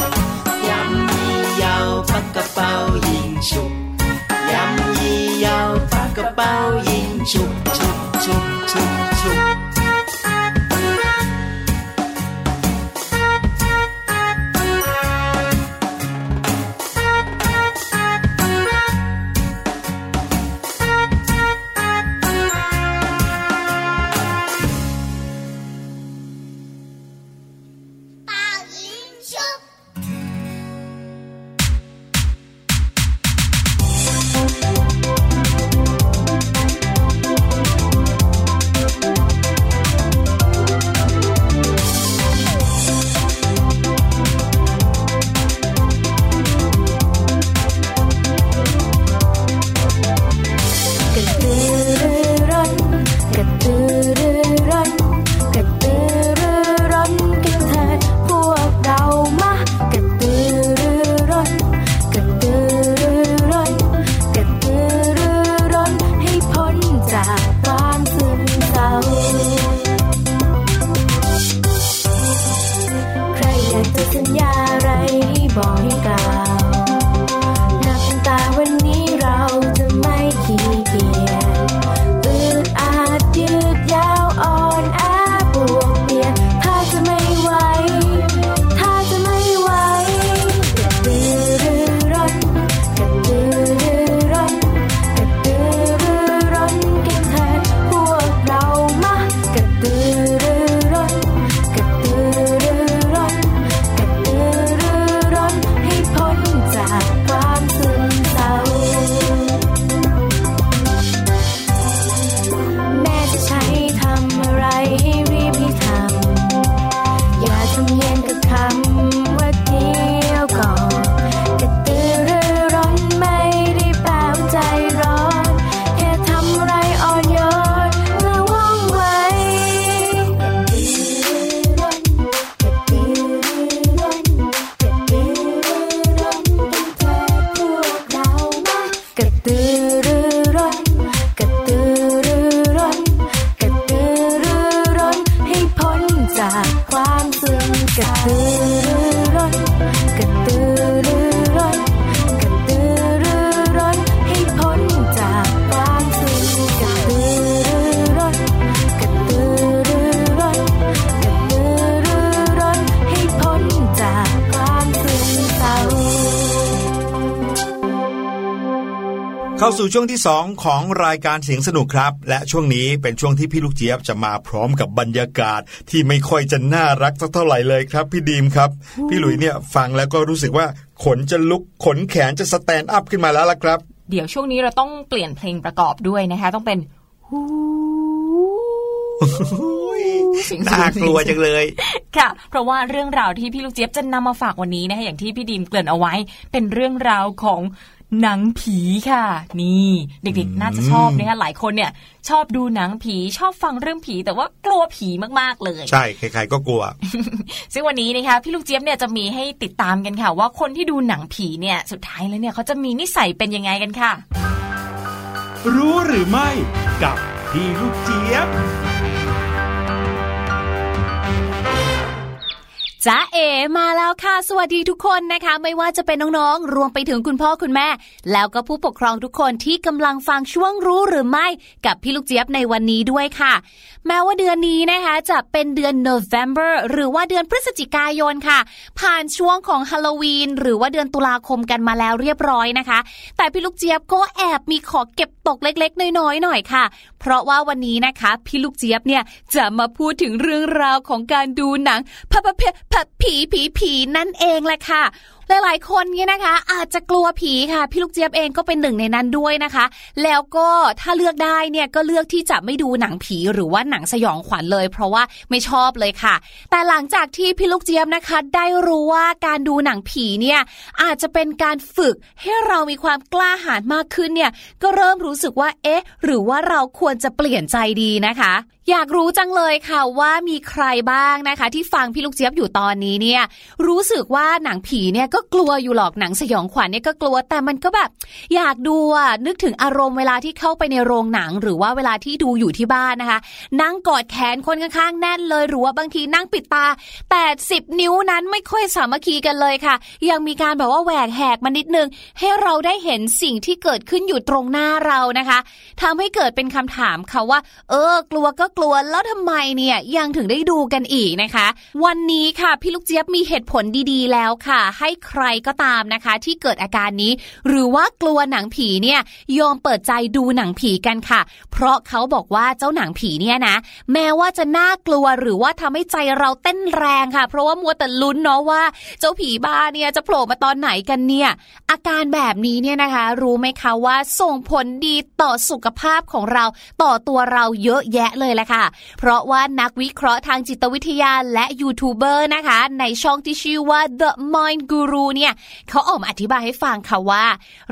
าวปักกระเป๋ายิง น เข้าสู่ช่วงที่ 2 ของรายการเสียงสนุกครับ และช่วงนี้เป็นช่วงที่พี่ลูกเจี๊ยบจะมาพร้อมกับบรรยากาศที่ไม่ค่อยจะน่ารักสักเท่าไหร่เลยครับ พี่ดีมครับ พี่หลุยเนี่ยฟังแล้วก็รู้สึกว่าขนจะลุกขนแขนจะ stand up ขึ้นมาแล้วล่ะครับ เดี๋ยวช่วงนี้เราต้องเปลี่ยนเพลงประกอบด้วยนะคะ ต้องเป็นฮูเสียงสูงน่ากลัวจังเลย ค่ะ เพราะว่าเรื่องราวที่พี่ลูกเจี๊ยบจะนำมาฝากวันนี้นะคะอย่างที่พี่ดีมเกริ่นเอาไว้ เป็นเรื่องราวของ หนังผีค่ะ นี่เด็กๆ น่าจะชอบนะคะหลายคนเนี่ย ชอบดูหนังผีชอบฟังเรื่องผี แต่ว่ากลัวผีมากๆเลย ใช่ใครๆก็กลัว ซึ่งวันนี้นะคะพี่ลูกเจี๊ยบเนี่ยจะมีให้ติดตามกันค่ะ ว่าคนที่ดูหนังผีเนี่ยสุดท้ายแล้วเนี่ยเขาจะมีนิสัยเป็นยังไงกันค่ะ รู้หรือไม่กับพี่ลูกเจี๊ยบ จ้าเอมาแล้วค่ะ สวัสดีทุกคนนะคะ ไม่ว่าจะเป็นน้องๆ รวมไปถึงคุณพ่อคุณแม่ แล้วก็ผู้ปกครองทุกคนที่กำลังฟังช่วงรู้หรือไม่กับพี่ลูกเจี๊ยบในวันนี้ด้วยค่ะ แม้ว่าเดือนนี้นะคะ จะเป็นเดือน November หรือว่าเดือนพฤศจิกายนค่ะ ผ่านช่วงของฮาโลวีนหรือว่าเดือนตุลาคมกันมาแล้วเรียบร้อยนะคะ แต่พี่ลูกเจี๊ยบก็แอบมีขอเก็บตกเล็กๆ น้อยๆหน่อยค่ะ เพราะว่าวันนี้นะคะ พี่ลูกเจี๊ยบเนี่ยจะมาพูดถึงเรื่องราวของการดูหนังพะพะเพะผีผีผีนั่นเองแหละค่ะ หลายคนเนี่ยนะคะ อาจจะกลัวผีค่ะพี่ลูกเจี๊ยบเองก็เป็นหนึ่งในนั้นด้วยนะคะ แล้วก็ถ้าเลือกได้เนี่ยก็เลือกที่จะไม่ดูหนังผีหรือว่าหนังสยองขวัญเลย เพราะว่าไม่ชอบเลยค่ะ แต่หลังจากที่พี่ลูกเจี๊ยบนะคะ ได้รู้ว่าการดูหนังผีเนี่ยอาจจะเป็นการฝึกให้เรามีความกล้าหาญมากขึ้นเนี่ยก็เริ่มรู้สึกว่าเอ๊ะ หรือว่าเราควรจะเปลี่ยนใจดีนะคะ อยากรู้จังเลยค่ะว่ามีใครบ้างนะคะ ที่ฟังพี่ลูกเจี๊ยบอยู่ตอนนี้เนี่ย รู้สึกว่าหนังผีเนี่ยก็กลัวอยู่หรอกหนังสยองขวัญเนี่ยก็กลัว แต่มันก็แบบ อยากดูอะนึกถึงอารมณ์เวลาที่เข้าไปในโรงหนังหรือว่าเวลาที่ดูอยู่ที่บ้านนะคะ นั่งกอดแขนคนข้างๆแน่นเลยหรือว่าบางทีนั่งปิดตาแต่สิบนิ้วนั้นไม่ค่อยสามัคคีกันเลยค่ะ ยังมีการแบบว่าแหวกแหกมานิดนึง ให้เราได้เห็นสิ่งที่เกิดขึ้นอยู่ตรงหน้าเรานะคะทำให้เกิดเป็นคำถามค่ะว่า เออ กลัวก็กลัวแล้วทำไมเนี่ยยังถึงได้ดูกันอีกนะคะ วันนี้ค่ะพี่ลูกเจี๊ยบมีเหตุผลดีๆ แล้วค่ะ ให้ใครก็ตามนะคะ ที่เกิดอาการนี้ หรือว่ากลัวหนังผีเนี่ยยอมเปิดใจดูหนังผีกันค่ะ เพราะเขาบอกว่าเจ้าหนังผีเนี่ยนะ แม้ว่าจะน่ากลัวหรือว่าทำให้ใจเราเต้นแรงค่ะ เพราะว่ามัวแต่ลุ้นเนาะว่า เจ้าผีบ้าเนี่ยจะโผล่มาตอนไหนกันเนี่ย อาการแบบนี้เนี่ยนะคะ รู้ไหมคะว่าส่งผลดีต่อสุขภาพของเราต่อตัวเราเยอะแยะเลยแหละละค่ะ เพราะว่านักวิเคราะห์ทางจิตวิทยาและยูทูบเบอร์นะคะ ในช่องที่ชื่อว่า The Mind Guru เนี่ยเขาออกมาอธิบายให้ฟังค่ะว่า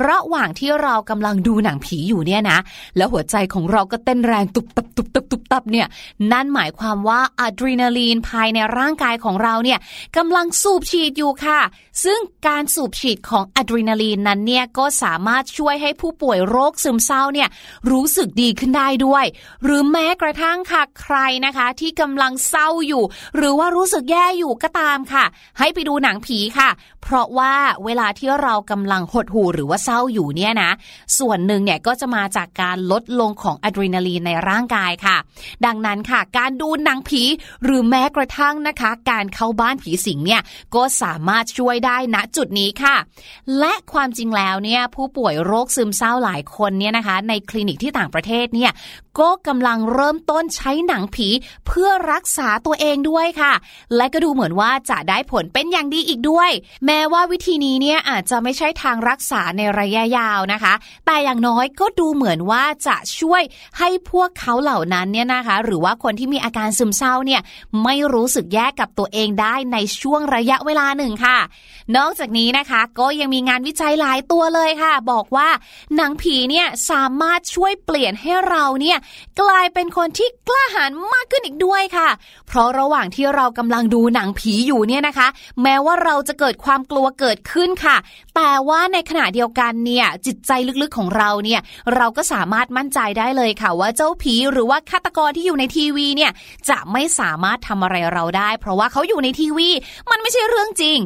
ระหว่างที่เรากำลังดูหนังผีอยู่เนี่ยนะ แล้วหัวใจของเราก็เต้นแรงตุบตับตุบตับตุบตับเนี่ยนั่นหมายความว่าอะดรีนาลีนภายในร่างกายของเราเนี่ยกำลังสูบฉีดอยู่ค่ะ ซึ่งการสูบฉีดของอะดรีนาลีนนั้นเนี่ยก็สามารถช่วยให้ผู้ป่วยโรคซึมเศร้าเนี่ยรู้สึกดีขึ้นได้ด้วย หรือแม้กระทั่งค่ะใครนะคะ ที่กำลังเศร้าอยู่ หรือว่ารู้สึกแย่อยู่ก็ตามค่ะ ให้ไปดูหนังผีค่ะ เพราะว่าเวลาที่เรากำลังหดหู่หรือว่าเศร้าอยู่เนี่ยนะ ส่วนหนึ่งเนี่ยก็จะมาจากการลดลงของอะดรีนาลีนในร่างกายค่ะ ดังนั้นค่ะ การดูหนังผีหรือแม้กระทั่งนะคะ การเข้าบ้านผีสิงเนี่ยก็สามารถช่วยได้ณจุดนี้ค่ะ และความจริงแล้วเนี่ยผู้ป่วยโรคซึมเศร้าหลายคนเนี่ยนะคะ ในคลินิกที่ต่างประเทศเนี่ย ก็กำลังเริ่มต้นใช้หนังผีเพื่อรักษาตัวเองด้วยค่ะ และก็ดูเหมือนว่าจะได้ผลเป็นอย่างดีอีกด้วย แม้ว่าวิธีนี้เนี่ยอาจจะไม่ใช่ทางรักษาในระยะยาวนะคะ แต่อย่างน้อยก็ดูเหมือนว่าจะช่วยให้พวกเขาเหล่านั้นเนี่ยนะคะ หรือว่าคนที่มีอาการซึมเศร้าเนี่ยไม่รู้สึกแย่กับตัวเองได้ในช่วงระยะเวลาหนึ่งค่ะ นอกจากนี้นะคะก็ยังมีงานวิจัยหลายตัวเลยค่ะ บอกว่าหนังผีเนี่ยสามารถช่วยเปลี่ยนให้เราเนี่ยกลายเป็นคนที่กล้าหาญมากขึ้นอีกด้วยค่ะ เพราะระหว่างที่เรากำลังดูหนังผีอยู่เนี่ยนะคะ แม้ว่าเราจะเกิดความกลัวเกิดขึ้นค่ะ แต่ว่าในขณะเดียวกันเนี่ยจิตใจลึกๆของเราเนี่ยเราก็สามารถมั่นใจได้เลยค่ะ ว่าเจ้าผีหรือว่าฆาตกรที่อยู่ในทีวีเนี่ยจะไม่สามารถทำอะไรเราได้ เพราะว่าเขาอยู่ในทีวี มันไม่ใช่เรื่องจริง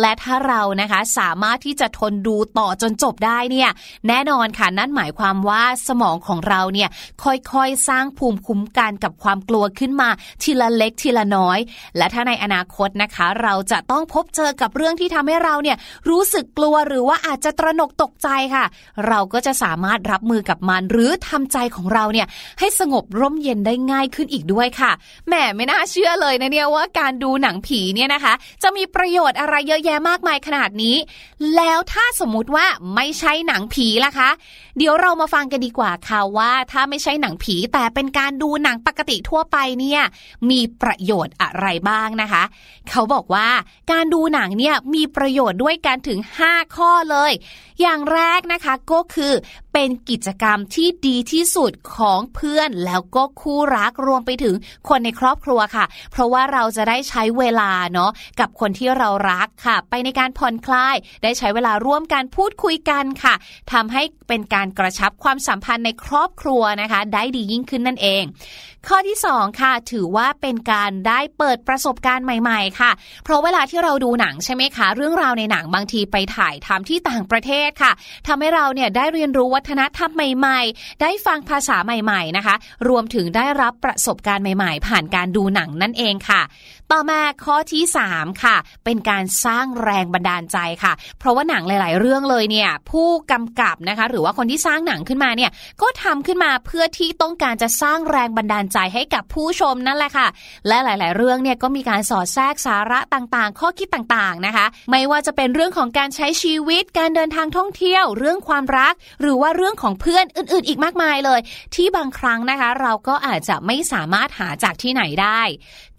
และถ้าเรานะคะสามารถที่จะทนดูต่อจนจบได้เนี่ยแน่นอนค่ะนั่นหมายความว่าสมองของเราเนี่ยค่คอยๆ สร้างภูมิคุ้มกันกับความกลัวขึ้นมา ทีละเล็กทีละน้อย และถ้าในอนาคตนะคะ เราจะต้องพบเจอกับเรื่องที่ทำให้เราเนี่ยรู้สึกกลัวหรือว่าอาจจะตระหนกตกใจค่ะ เราก็จะสามารถรับมือกับมัน หรือทำใจของเราเนี่ยให้สงบร่มเย็นได้ง่ายขึ้นอีกด้วยค่ะแหมไม่น่าเชื่อเลยนะเนี่ยว่าการดูหนังผีเนี่ยนะคะ จะมีประโยชน์อะไรเยอะแยะมากมายขนาดนี้ แล้วถ้าสมมุติว่าไม่ใช่หนังผีล่ะคะ เดี๋ยวเรามาฟังกันดีกว่าค่ะว่า ถ้าไม่ใช่หนังผี แต่เป็นการดูหนังปกติทั่วไปเนี่ยมีประโยชน์อะไรบ้างนะคะ เขาบอกว่าการดูหนังเนี่ยมีประโยชน์ด้วยกันถึง 5 ข้อเลย อย่างแรกนะคะก็คือ เป็นกิจกรรมที่ดีที่สุดของเพื่อนแล้วก็คู่รักรวมไปถึงคนในครอบครัวค่ะ เพราะว่าเราจะได้ใช้เวลาเนาะกับคนที่เรารักค่ะ ไปในการผ่อนคลาย ได้ใช้เวลาร่วมกันพูดคุยกันค่ะทำให้เป็นการกระชับความสัมพันธ์ในครอบครัวนะคะ ได้ดียิ่งขึ้นนั่นเอง ข้อที่2ค่ะถือว่าเป็นการได้เปิดประสบการณ์ใหม่ ๆ ค่ะ เพราะเวลาที่เราดูหนังใช่ไหมคะ เรื่องราวในหนังบางทีไปถ่ายทำที่ต่างประเทศค่ะทำให้เราเนี่ยได้เรียนรู้วัฒนธรรมใหม่ ๆ ได้ฟังภาษาใหม่ ๆ นะคะ รวมถึงได้รับประสบการณ์ใหม่ ๆ ผ่านการดูหนังนั่นเองค่ะ ต่อมาข้อที่3ค่ะ เป็นการสร้างแรงบันดาลใจค่ะ เพราะว่าหนังหลาย ๆ เรื่องเลยเนี่ยผู้กำกับนะคะ หรือว่าคนที่สร้างหนังขึ้นมาเนี่ยก็ทำขึ้นมาเพื่อที่ต้องการจะสร้างแรงบันดาลใจให้กับผู้ชมนั่นแหละค่ะ และหลาย ๆ เรื่องเนี่ยก็มีการสอดแทรกสาระต่างๆ ข้อคิดต่างๆนะคะ ไม่ว่าจะเป็นเรื่องของการใช้ชีวิต การเดินทางท่องเที่ยว เรื่องความรัก หรือว่าเรื่องของเพื่อนอื่น ๆ อีกมากมายเลย ที่บางครั้งนะคะ เราก็อาจจะไม่สามารถหาจากที่ไหนได้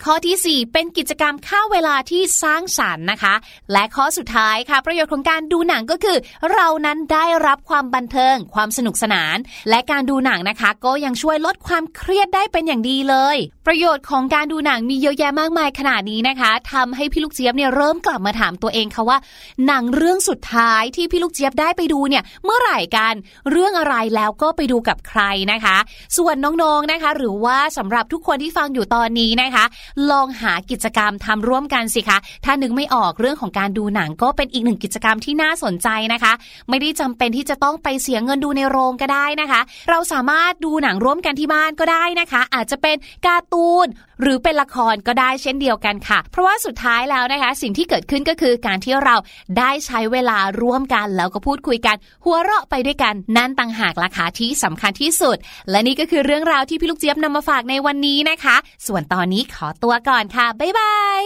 ข้อทีสี่4 เป็นกิจกรรมค่าเวลาที่สร้างสรรค์นะคะ และข้อสุดท้ายค่ะ ประโยชน์ของการดูหนังก็คือ เรานั้นได้รับความบันเทิง ความสนุกสนาน และการดูหนังนะคะ ก็ยังช่วยลดความเครียดได้เป็นอย่างดีเลย ประโยชน์ของการดูหนังมีเยอะแยะมากมายขนาดนี้นะคะทำให้พี่ลูกเจี๊ยบเนี่ยเริ่มกลับมาถามตัวเองค่ะว่า หนังเรื่องสุดท้ายที่พี่ลูกเจี๊ยบได้ไปดูเนี่ยเมื่อไหร่กันเรื่องอะไรแล้วก็ไปดูกับใครนะคะ ส่วนน้องๆนะคะ หรือว่าสำหรับทุกคนที่ฟังอยู่ตอนนี้นะคะ ลองหากิจกรรมทำร่วมกันสิคะ ถ้านึกไม่ออกเรื่องของการดูหนังก็เป็นอีกหนึ่งกิจกรรมที่น่าสนใจนะคะ ไม่ได้จำเป็นที่จะต้องไปเสียเงินดูในโรงก็ได้นะคะ เราสามารถดูหนังร่วมกันที่บ้านก็ได้นะคะอาจจะเป็นการ์ตูน หรือเป็นละครก็ได้เช่นเดียวกันค่ะ เพราะว่าสุดท้ายแล้วนะคะ สิ่งที่เกิดขึ้นก็คือการที่เราได้ใช้เวลาร่วมกันแล้วก็พูดคุยกัน หัวเราะไปด้วยกันนั่นต่างหากราคาที่สำคัญที่สุด และนี่ก็คือเรื่องราวที่พี่ลูกเจี๊ยบนำมาฝากในวันนี้นะคะ ส่วนตอนนี้ขอตัวก่อนค่ะบ๊ายบาย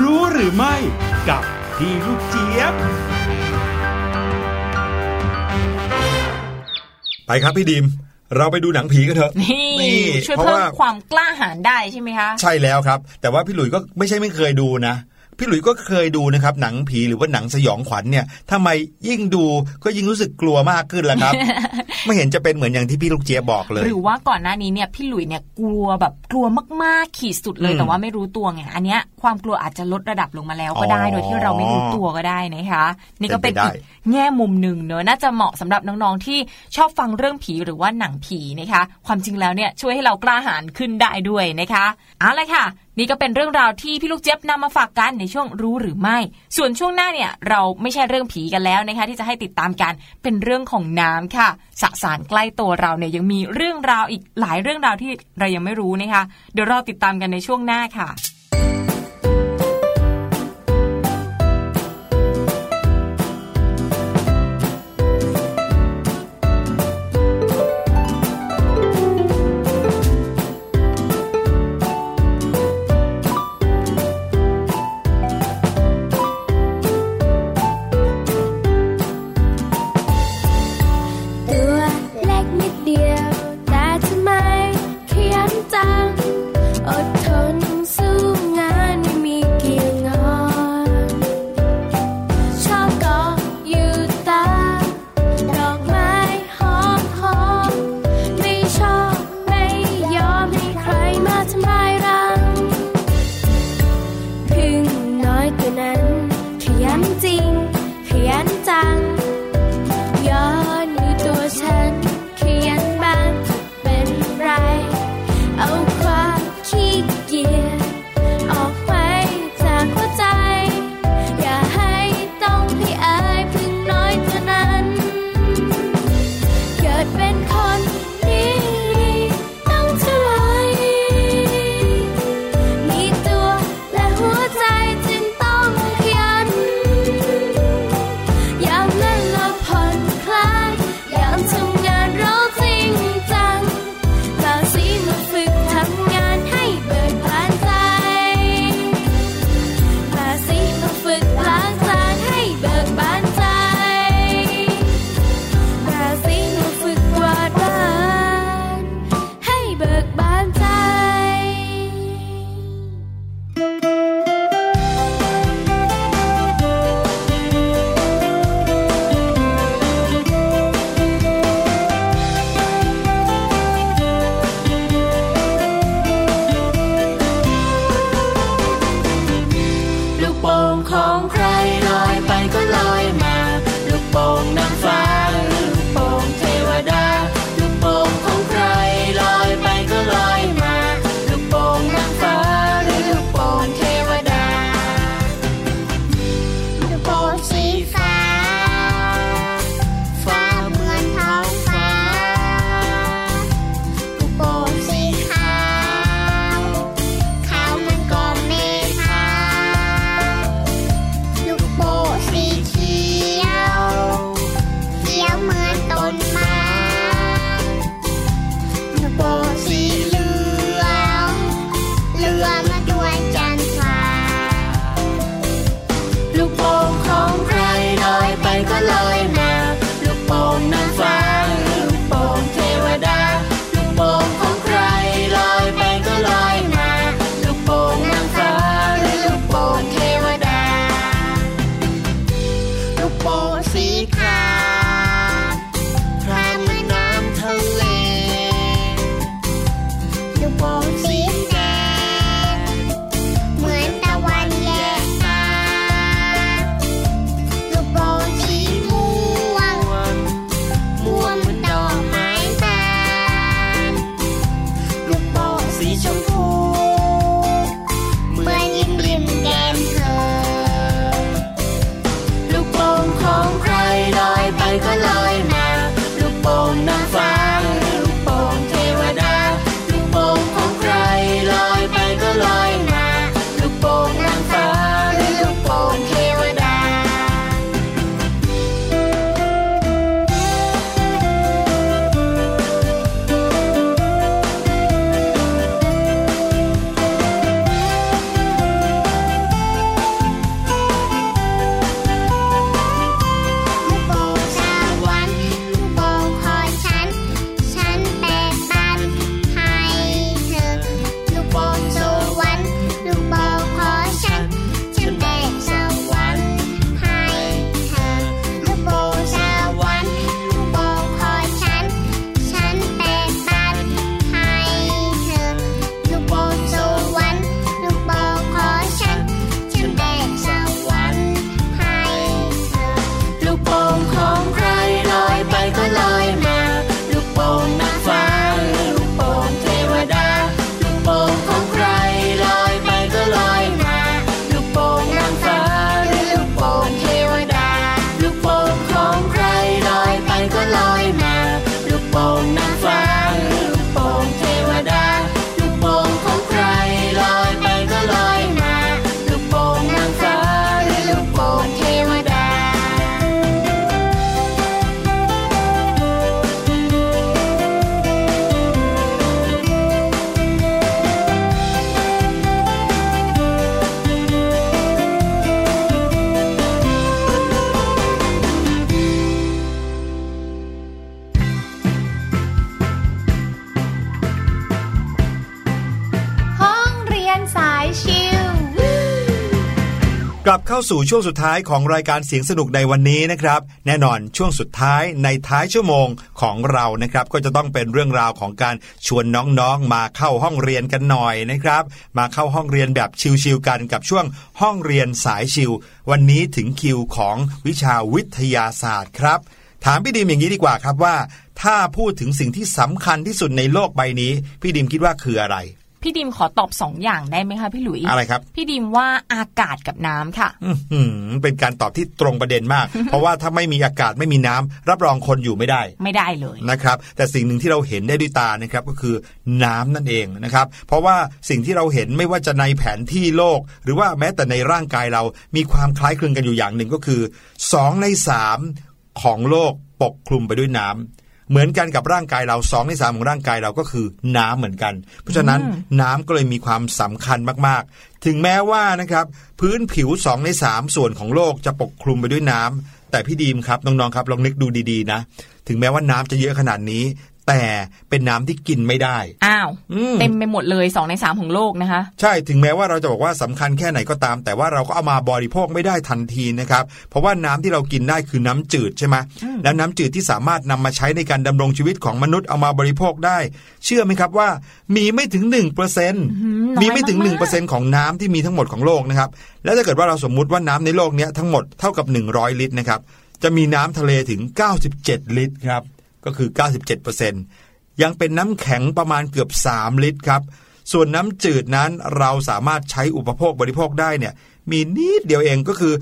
รู้หรือไม่กับพี่ลูกเจี๊ยบไปครับพี่ดีม เราไปดูหนังผีกันเถอะนี่นี่ช่วยเพราะเพิ่มว่าความกล้าหาญได้ใช่ไหมคะ ใช่แล้วครับ แต่ว่าพี่หลุยก็ไม่ใช่ไม่เคยดูนะ พี่หลุยก็เคยดูนะครับหนังผีหรือว่าหนังสยองขวัญเนี่ยทำไมยิ่งดูก็ยิ่งรู้สึกกลัวมากขึ้นละครับ ไม่เห็นจะเป็นเหมือนอย่างที่พี่ลูกเจี๊ยบบอกเลย หรือว่าก่อนหน้านี้เนี่ยพี่หลุยเนี่ยกลัวแบบกลัวมากๆขีดสุดเลยอืมแต่ว่าไม่รู้ตัวไงอันเนี้ยความกลัวอาจจะลดระดับลงมาแล้วก็ได้อ๋อโดยที่เราไม่รู้ตัวก็ได้นะคะ นี่ก็เป็นเป็นไปได้อีกแง่มุมหนึ่งเนอะน่าจะเหมาะสำหรับน้องๆที่ชอบฟังเรื่องผีหรือว่าหนังผีนะคะ ความจริงแล้วเนี่ยช่วยให้เรากล้าหาญขึ้นได้ด้วยนะคะเอาละค่ะ นี่ก็เป็นเรื่องราวที่พี่ลูกเจี๊ยบนำมาฝากกันในช่วงรู้หรือไม่ ส่วนช่วงหน้าเนี่ยเราไม่ใช่เรื่องผีกันแล้วนะคะที่จะให้ติดตามกันเป็นเรื่องของน้ำค่ะสสารใกล้ตัวเราเนี่ยยังมีเรื่องราวอีกหลายเรื่องราวที่เรายังไม่รู้นะคะเดี๋ยวรอติดตามกันในช่วงหน้าค่ะ crying on สู่ช่วงสุดท้ายของรายการเสียงสนุกในวันนี้นะครับ แน่นอนช่วงสุดท้ายในท้ายชั่วโมงของเรานะครับ ก็จะต้องเป็นเรื่องราวของการชวนน้องๆ มาเข้าห้องเรียนกันหน่อยนะครับ มาเข้าห้องเรียนแบบชิวๆกันกับช่วงห้องเรียนสายชิว วันนี้ถึงคิวของวิชาวิทยาศาสตร์ครับ ถามพี่ดิมอย่างนี้ดีกว่าครับว่า ถ้าพูดถึงสิ่งที่สำคัญที่สุดในโลกใบนี้พี่ดิมคิดว่าคืออะไร พี่ดิมขอตอบสองอย่างได้ไหมคะพี่หลุยอะไรครับ พี่ดิมว่าอากาศกับน้ำค่ะอื้อหือเป็นการตอบที่ตรงประเด็นมาก เพราะว่าถ้าไม่มีอากาศไม่มีน้ำรับรองคนอยู่ไม่ได้ ไม่ได้เลยนะครับ แต่สิ่งหนึ่งที่เราเห็นได้ด้วยตานะครับก็คือน้ำนั่นเองนะครับเพราะว่าสิ่งที่เราเห็นไม่ว่าจะในแผนที่โลก หรือว่าแม้แต่ในร่างกายเรามีความคล้ายคลึงกันอยู่อย่างหนึ่งก็คือสองในสามของโลกปกคลุมไปด้วยน้ำ เหมือนกันกับร่างกายเราสองในสามของร่างกายเราก็คือน้ำเหมือนกัน เพราะฉะนั้นน้ำก็เลยมีความสำคัญมากๆ ถึงแม้ว่านะครับพื้นผิวสองในสามส่วนของโลกจะปกคลุมไปด้วยน้ำแต่พี่ดีมครับน้องๆครับลองนึกดูดีๆนะถึงแม้ว่าน้ำจะเยอะขนาดนี้ แต่เป็นน้ำที่กินไม่ได้ อ้าวอืมเต็มไปหมดเลยสองในสามของโลกนะคะ ใช่ถึงแม้ว่าเราจะบอกว่าสำคัญแค่ไหนก็ตาม แต่ว่าเราก็เอามาบริโภคไม่ได้ทันทีนะครับ เพราะว่าน้ำที่เรากินได้คือน้ำจืดใช่ไหมแล้วน้ำจืดที่สามารถนำมาใช้ในการดำรงชีวิตของมนุษย์เอามาบริโภคได้ เชื่อไหมครับว่า มีไม่ถึง1%เปอร์เซ็นต์น้อยมีไม่ถึงมากๆ1%เปอร์เซ็นต์ของน้ำที่มีทั้งหมดของโลกนะครับ แล้วถ้าเกิดว่าเราสมมุติว่าน้ำในโลกเนี้ยทั้งหมดเท่ากับ 100 ลิตรนะครับจะมีน้ำทะเลถึง 97 ลิตรครับ ก็คือ 97%เปอร์เซ็นต์ยังเป็นน้ำแข็งประมาณเกือบ 3 ลิตรครับ ส่วนน้ำจืดนั้นเราสามารถใช้อุปโภคบริโภคได้เนี่ยมีนิดเดียวเองก็คือ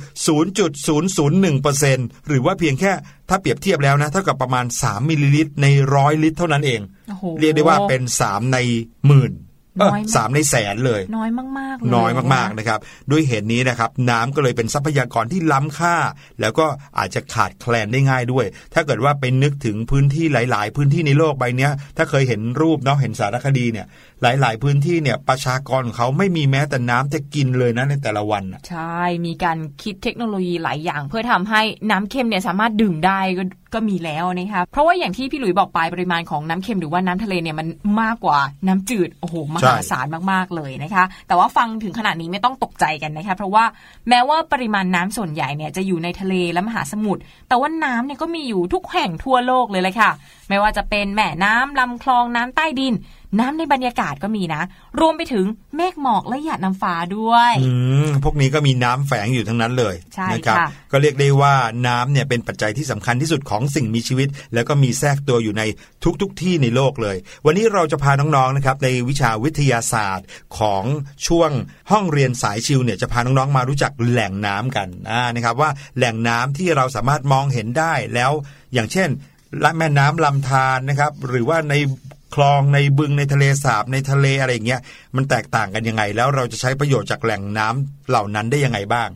0.001%หรือว่าเพียงแค่ถ้าเปรียบเทียบแล้วนะ เท่ากับประมาณ 3 มิลลิลิตรในร้อยลิตรเท่านั้นเองโอ้โหเรียกได้ว่าเป็น 3 ในหมื่นเอ้อ น้อยมากสามในแสนเลย น้อยมากๆเลยน้อยมากๆนะครับ ด้วยเหตุนี้นะครับ น้ำก็เลยเป็นทรัพยากรที่ล้ำค่า แล้วก็อาจจะขาดแคลนได้ง่ายด้วย ถ้าเกิดว่าไปนึกถึงพื้นที่หลาย ๆ พื้นที่ในโลกใบเนี้ยถ้าเคยเห็นรูปเนาะเห็นสารคดีเนี่ย หลาย ๆ พื้นที่เนี่ยประชากรของเขาไม่มีแม้แต่น้ำจะกินเลยนะในแต่ละวันน่ะใช่มีการคิดเทคโนโลยีหลายอย่าง เพื่อทำให้น้ำเค็มเนี่ยสามารถดื่มได้ก็ ก็มีแล้วนะคะเพราะว่าอย่างที่พี่หลุยบอกไปปริมาณของน้ำเค็มหรือว่าน้ำทะเลเนี่ยมันมากกว่าน้ำจืดโอ้โหมหาศาลมากๆเลยนะคะ แต่ว่าฟังถึงขนาดนี้ไม่ต้องตกใจกันนะคะ เพราะว่าแม้ว่าปริมาณน้ำส่วนใหญ่เนี่ยจะอยู่ในทะเลและมหาสมุทรแต่ว่าน้ำเนี่ยก็มีอยู่ทุกแห่งทั่วโลกเลยเลยค่ะ ไม่ว่าจะเป็นแม่น้ำลำคลองน้ำใต้ดิน น้ำในบรรยากาศก็มีนะ รวมไปถึงเมฆหมอกและหยาดน้ำฟ้าด้วยอืมพวกนี้ก็มีน้ำแฝงอยู่ทั้งนั้นเลยใช่นะครับค่ะก็เรียกได้ว่าน้ำเนี่ยเป็นปัจจัยที่สำคัญที่สุดของสิ่งมีชีวิต แล้วก็มีแทรกตัวอยู่ในทุกๆทที่ในโลกเลย วันนี้เราจะพาน้องๆนะครับในวิชาวิทยาศาสตร์ของช่วงห้องเรียนสายชิวเนี่ยจะพาน้องๆมารู้จักแหล่งน้ำกันอ่านะครับว่าแหล่งน้ำที่เราสามารถมองเห็นได้แล้ว อย่างเช่น และแม่น้ำลำธารนะครับ หรือว่าในคลองในบึงในทะเลสาบในทะเลอะไรอย่างเงี้ยมันแตกต่างกันยังไง แล้วเราจะใช้ประโยชน์จากแหล่งน้ำเหล่านั้นได้ยังไงบ้าง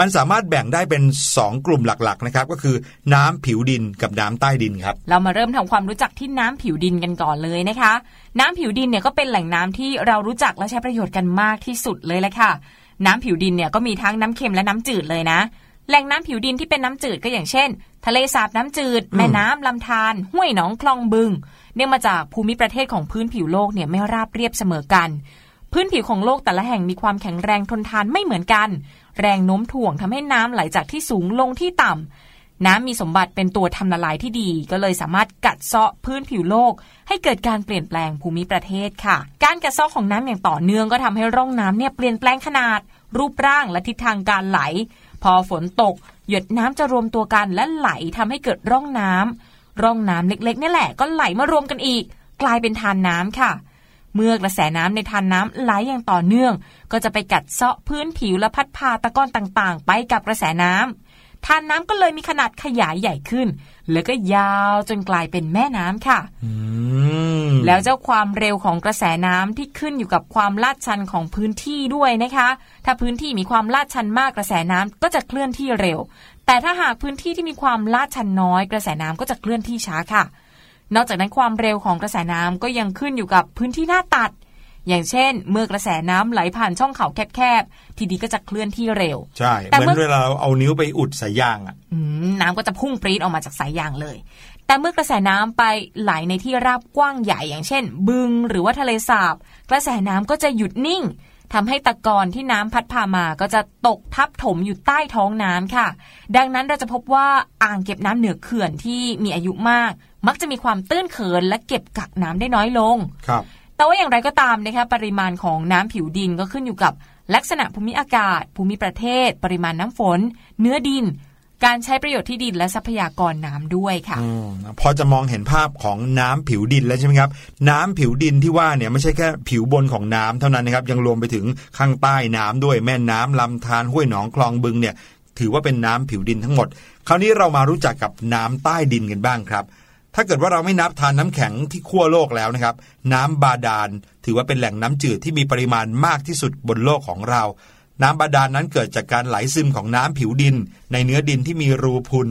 มันสามารถแบ่งได้เป็น 2 กลุ่มหลักๆนะครับก็คือน้ำผิวดินกับน้ำใต้ดินครับ เรามาเริ่มทำความรู้จักที่น้ำผิวดินกันก่อนเลยนะคะ น้ำผิวดินเนี่ยก็เป็นแหล่งน้ำที่เรารู้จักและใช้ประโยชน์กันมากที่สุดเลยแหละค่ะ น้ำผิวดินเนี่ยก็มีทั้งน้ำเค็มและน้ำจืดเลยนะ แหล่งน้ำผิวดินที่เป็นน้ำจืดก็อย่างเช่น ทะเลสาบน้ำจืด แม่น้ำลำธารห้วยหนองคลองบึง เนื่องมาจากภูมิประเทศของพื้นผิวโลกเนี่ยไม่ราบเรียบเสมอกัน พื้นผิวของโลกแต่ละแห่งมีความแข็งแรงทนทานไม่เหมือนกัน แรงโน้มถ่วงทำให้น้ำไหลจากที่สูงลงที่ต่ำน้ำมีสมบัติเป็นตัวทำละลายที่ดี ก็เลยสามารถกัดเซาะพื้นผิวโลก ให้เกิดการเปลี่ยนแปลงภูมิประเทศค่ะ การกัดเซาะของน้ำอย่างต่อเนื่องก็ทำให้ร่องน้ำเนี่ยเปลี่ยนแปลงขนาด รูปร่างและทิศทางการไหล พอฝนตก หยดน้ำจะรวมตัวกันและไหลทำให้เกิดร่องน้ำร่องน้ำเล็กๆนี่แหละก็ไหลมารวมกันอีก กลายเป็นทานน้ำค่ะ เมื่อกระแสน้ำในทานน้ำไหลอย่างต่อเนื่อง ก็จะไปกัดเซาะพื้นผิวและพัดพาตะกอนต่างๆ ไปกับกระแสน้ำ ทานน้ำก็เลยมีขนาดขยายใหญ่ขึ้น แล้วก็ยาวจนกลายเป็นแม่น้ำค่ะอืมแล้วเจ้าความเร็วของกระแสน้ำที่ขึ้นอยู่กับความลาดชันของพื้นที่ด้วยนะคะ ถ้าพื้นที่มีความลาดชันมากกระแสน้ำก็จะเคลื่อนที่เร็ว แต่ถ้าหากพื้นที่ที่มีความลาดชันน้อย กระแสน้ำก็จะเคลื่อนที่ช้าค่ะ นอกจากนั้นความเร็วของกระแสน้ำก็ยังขึ้นอยู่กับพื้นที่หน้าตัด อย่างเช่น เมื่อกระแสน้ำไหลผ่านช่องเขาแคบๆ ทีดีก็จะเคลื่อนที่เร็ว ใช่แต่เหมือนเมื่อเวลาเราเอานิ้วไปอุดสายยางอะอืมน้ำก็จะพุ่งปรี๊ดออกมาจากสายยางเลย แต่เมื่อกระแสน้ำไปไหลในที่ราบกว้างใหญ่อย่างเช่น บึงหรือว่าทะเลสาบ กระแสน้ำก็จะหยุดนิ่งทำให้ตะกอนที่น้ำพัดพามาก็จะตกทับถมอยู่ใต้ท้องน้ำค่ะ ดังนั้นเราจะพบว่าอ่างเก็บน้ำเหนือเขื่อนที่มีอายุมาก มักจะมีความตื้นเขินและเก็บกักน้ำได้น้อยลงครับ แต่ว่าอย่างไรก็ตามนะคะปริมาณของน้ำผิวดินก็ขึ้นอยู่กับลักษณะภูมิอากาศ ภูมิประเทศ ปริมาณน้ำฝน เนื้อดิน การใช้ประโยชน์ที่ดินและทรัพยากรน้ำด้วยค่ะอพอจะมองเห็นภาพของน้ำผิวดินแล้วใช่ไหมครับ น้ำผิวดินที่ว่าเนี่ยไม่ใช่แค่ผิวบนของน้ำเท่านั้นนะครับยังรวมไปถึงข้างใต้น้ำด้วยแม่น้ำลำธารห้วยหนองคลองบึงเนี่ยถือว่าเป็นน้ำผิวดินทั้งหมด คราวนี้เรามารู้จักกับน้ำใต้ดินกันบ้างครับ ถ้าเกิดว่าเราไม่นับทานน้ำแข็งที่ขั้วโลกแล้วนะครับ น้ำบาดาลถือว่าเป็นแหล่งน้ำจืดที่มีปริมาณมากที่สุดบนโลกของเรา น้ำบาดาลนั้นเกิดจากการไหลซึมของน้ำผิวดิน ในเนื้อดินที่มีรูพุน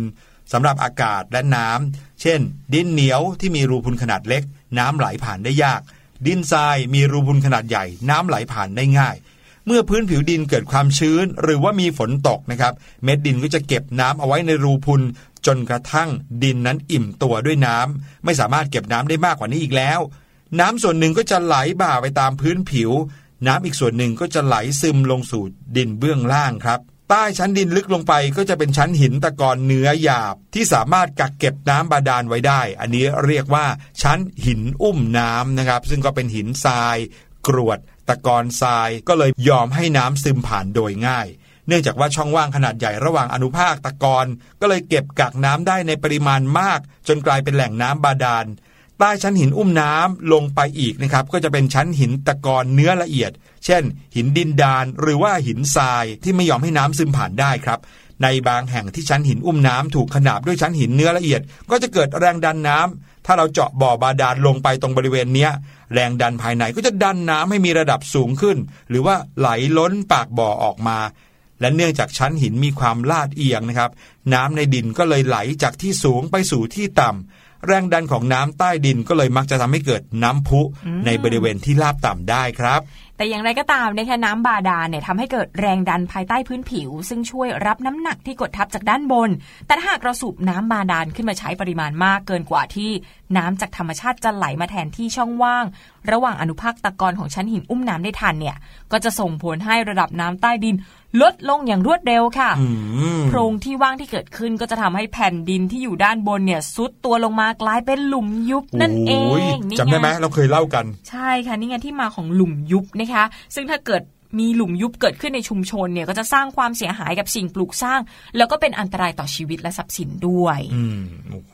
สำหรับอากาศและน้ำเช่น ดินเหนียวที่มีรูพุนขนาดเล็ก น้ำไหลผ่านได้ยาก ดินทรายมีรูพุนขนาดใหญ่ น้ำไหลผ่านได้ง่าย เมื่อพื้นผิวดินเกิดความชื้น หรือว่ามีฝนตกนะครับ เม็ดดินก็จะเก็บน้ำเอาไว้ในรูพุน จนกระทั่งดินนั้นอิ่มตัวด้วยน้ำไม่สามารถเก็บน้ำได้มากกว่านี้อีกแล้ว น้ำส่วนหนึ่งก็จะไหลบ่าไปตามพื้นผิว น้ำอีกส่วนหนึ่งก็จะไหลซึมลงสู่ดินเบื้องล่างครับใต้ชั้นดินลึกลงไปก็จะเป็นชั้นหินตะกอนเนื้อหยาบ ที่สามารถกักเก็บน้ำบาดาลไว้ได้ อันนี้เรียกว่าชั้นหินอุ้มน้ำนะครับ ซึ่งก็เป็นหินทราย กรวด ตะกอนทรายก็เลยยอมให้น้ำซึมผ่านโดยง่าย เนื่องจากว่าช่องว่างขนาดใหญ่ระหว่างอนุภาคตะกอนก็เลยเก็บกักน้ำได้ในปริมาณมาก จนกลายเป็นแหล่งน้ำบาดาลใต้ชั้นหินอุ้มน้ำลงไปอีกนะครับ ก็จะเป็นชั้นหินตะกอนเนื้อละเอียด เช่น หินดินดาน หรือว่าหินทรายที่ไม่ยอมให้น้ำซึมผ่านได้ครับ ในบางแห่งที่ชั้นหินอุ้มน้ำถูกขนาบด้วยชั้นหินเนื้อละเอียด ก็จะเกิดแรงดันน้ำถ้าเราเจาะบ่อบาดาลลงไปตรงบริเวณเนี้ย แรงดันภายในก็จะดันน้ำให้มีระดับสูงขึ้น หรือว่าไหลล้นปากบ่อออกมา และเนื่องจากชั้นหินมีความลาดเอียงนะครับ น้ำในดินก็เลยไหลจากที่สูงไปสู่ที่ต่ำแรงดันของน้ำใต้ดินก็เลยมักจะทำให้เกิดน้ำพุในบริเวณที่ลาบต่ำได้ครับแต่อย่างไรก็ตามนะคะน้ำบาดาลเนี่ยทำให้เกิดแรงดันภายใต้พื้นผิว ซึ่งช่วยรับน้ำหนักที่กดทับจากด้านบน แต่ถ้าหากเราสูบน้ำบาดาลขึ้นมาใช้ปริมาณมากเกินกว่าที่ น้ำจากธรรมชาติจะไหลมาแทนที่ช่องว่าง ระหว่างอนุภาคตะกอนของชั้นหินอุ้มน้ำได้ทันเนี่ยก็จะส่งผลให้ระดับน้ำใต้ดิน ลดลงอย่างรวดเร็วค่ะอืมโพรงที่ว่างที่เกิดขึ้นก็จะทำให้แผ่นดินที่อยู่ด้านบนเนี่ยซุดตัวลงมากลายเป็นหลุมยุบนั่นเอโอ้ยงนี่จำได้ไหมงเราเคยเล่ากัน ใช่ค่ะนี่ไงที่มาของหลุมยุบนะคะ ซึ่งถ้าเกิด มีหลุมยุบเกิดขึ้นในชุมชนเนี่ยก็จะสร้างความเสียหายกับสิ่งปลูกสร้าง แล้วก็เป็นอันตรายต่อชีวิตและทรัพย์สินด้วย อืมโอ้โห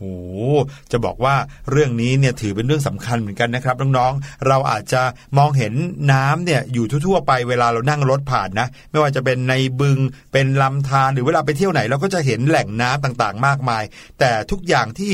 จะบอกว่าเรื่องนี้เนี่ยถือเป็นเรื่องสำคัญเหมือนกันนะครับน้องๆเราอาจจะมองเห็นน้ำเนี่ยอยู่ทั่วๆไปเวลาเรานั่งรถผ่านนะ ไม่ว่าจะเป็นในบึงเป็นลำธารหรือเวลาไปเที่ยวไหนเราก็จะเห็นแหล่งน้ำต่างๆ มากมาย แต่ทุกอย่างที่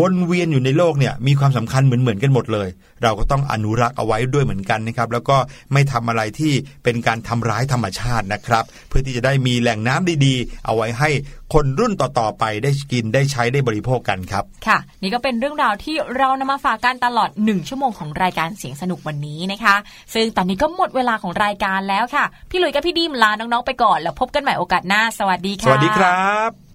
วนเวียนอยู่ในโลกเนี่ยมีความสำคัญเหมือนๆกันหมดเลย เราก็ต้องอนุรักษ์เอาไว้ด้วยเหมือนกันนะครับ แล้วก็ไม่ทำอะไรที่เป็นการทำร้ายธรรมชาตินะครับ เพื่อที่จะได้มีแหล่งน้ำดีๆ เอาไว้ให้คนรุ่นต่อๆไปได้กินได้ใช้ได้บริโภคกันครับ ค่ะ นี่ก็เป็นเรื่องราวที่เรานำมาฝากกันตลอด 1 ชั่วโมงของรายการเสียงสนุกวันนี้นะคะ ซึ่งตอนนี้ก็หมดเวลาของรายการแล้วค่ะ พี่หลุยส์กับพี่ดิมลาน้องๆไปก่อน แล้วพบกันใหม่โอกาสหน้า สวัสดีสค่ะวัสดีครับ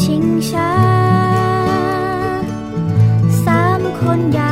ชิงช้าสามคนอยา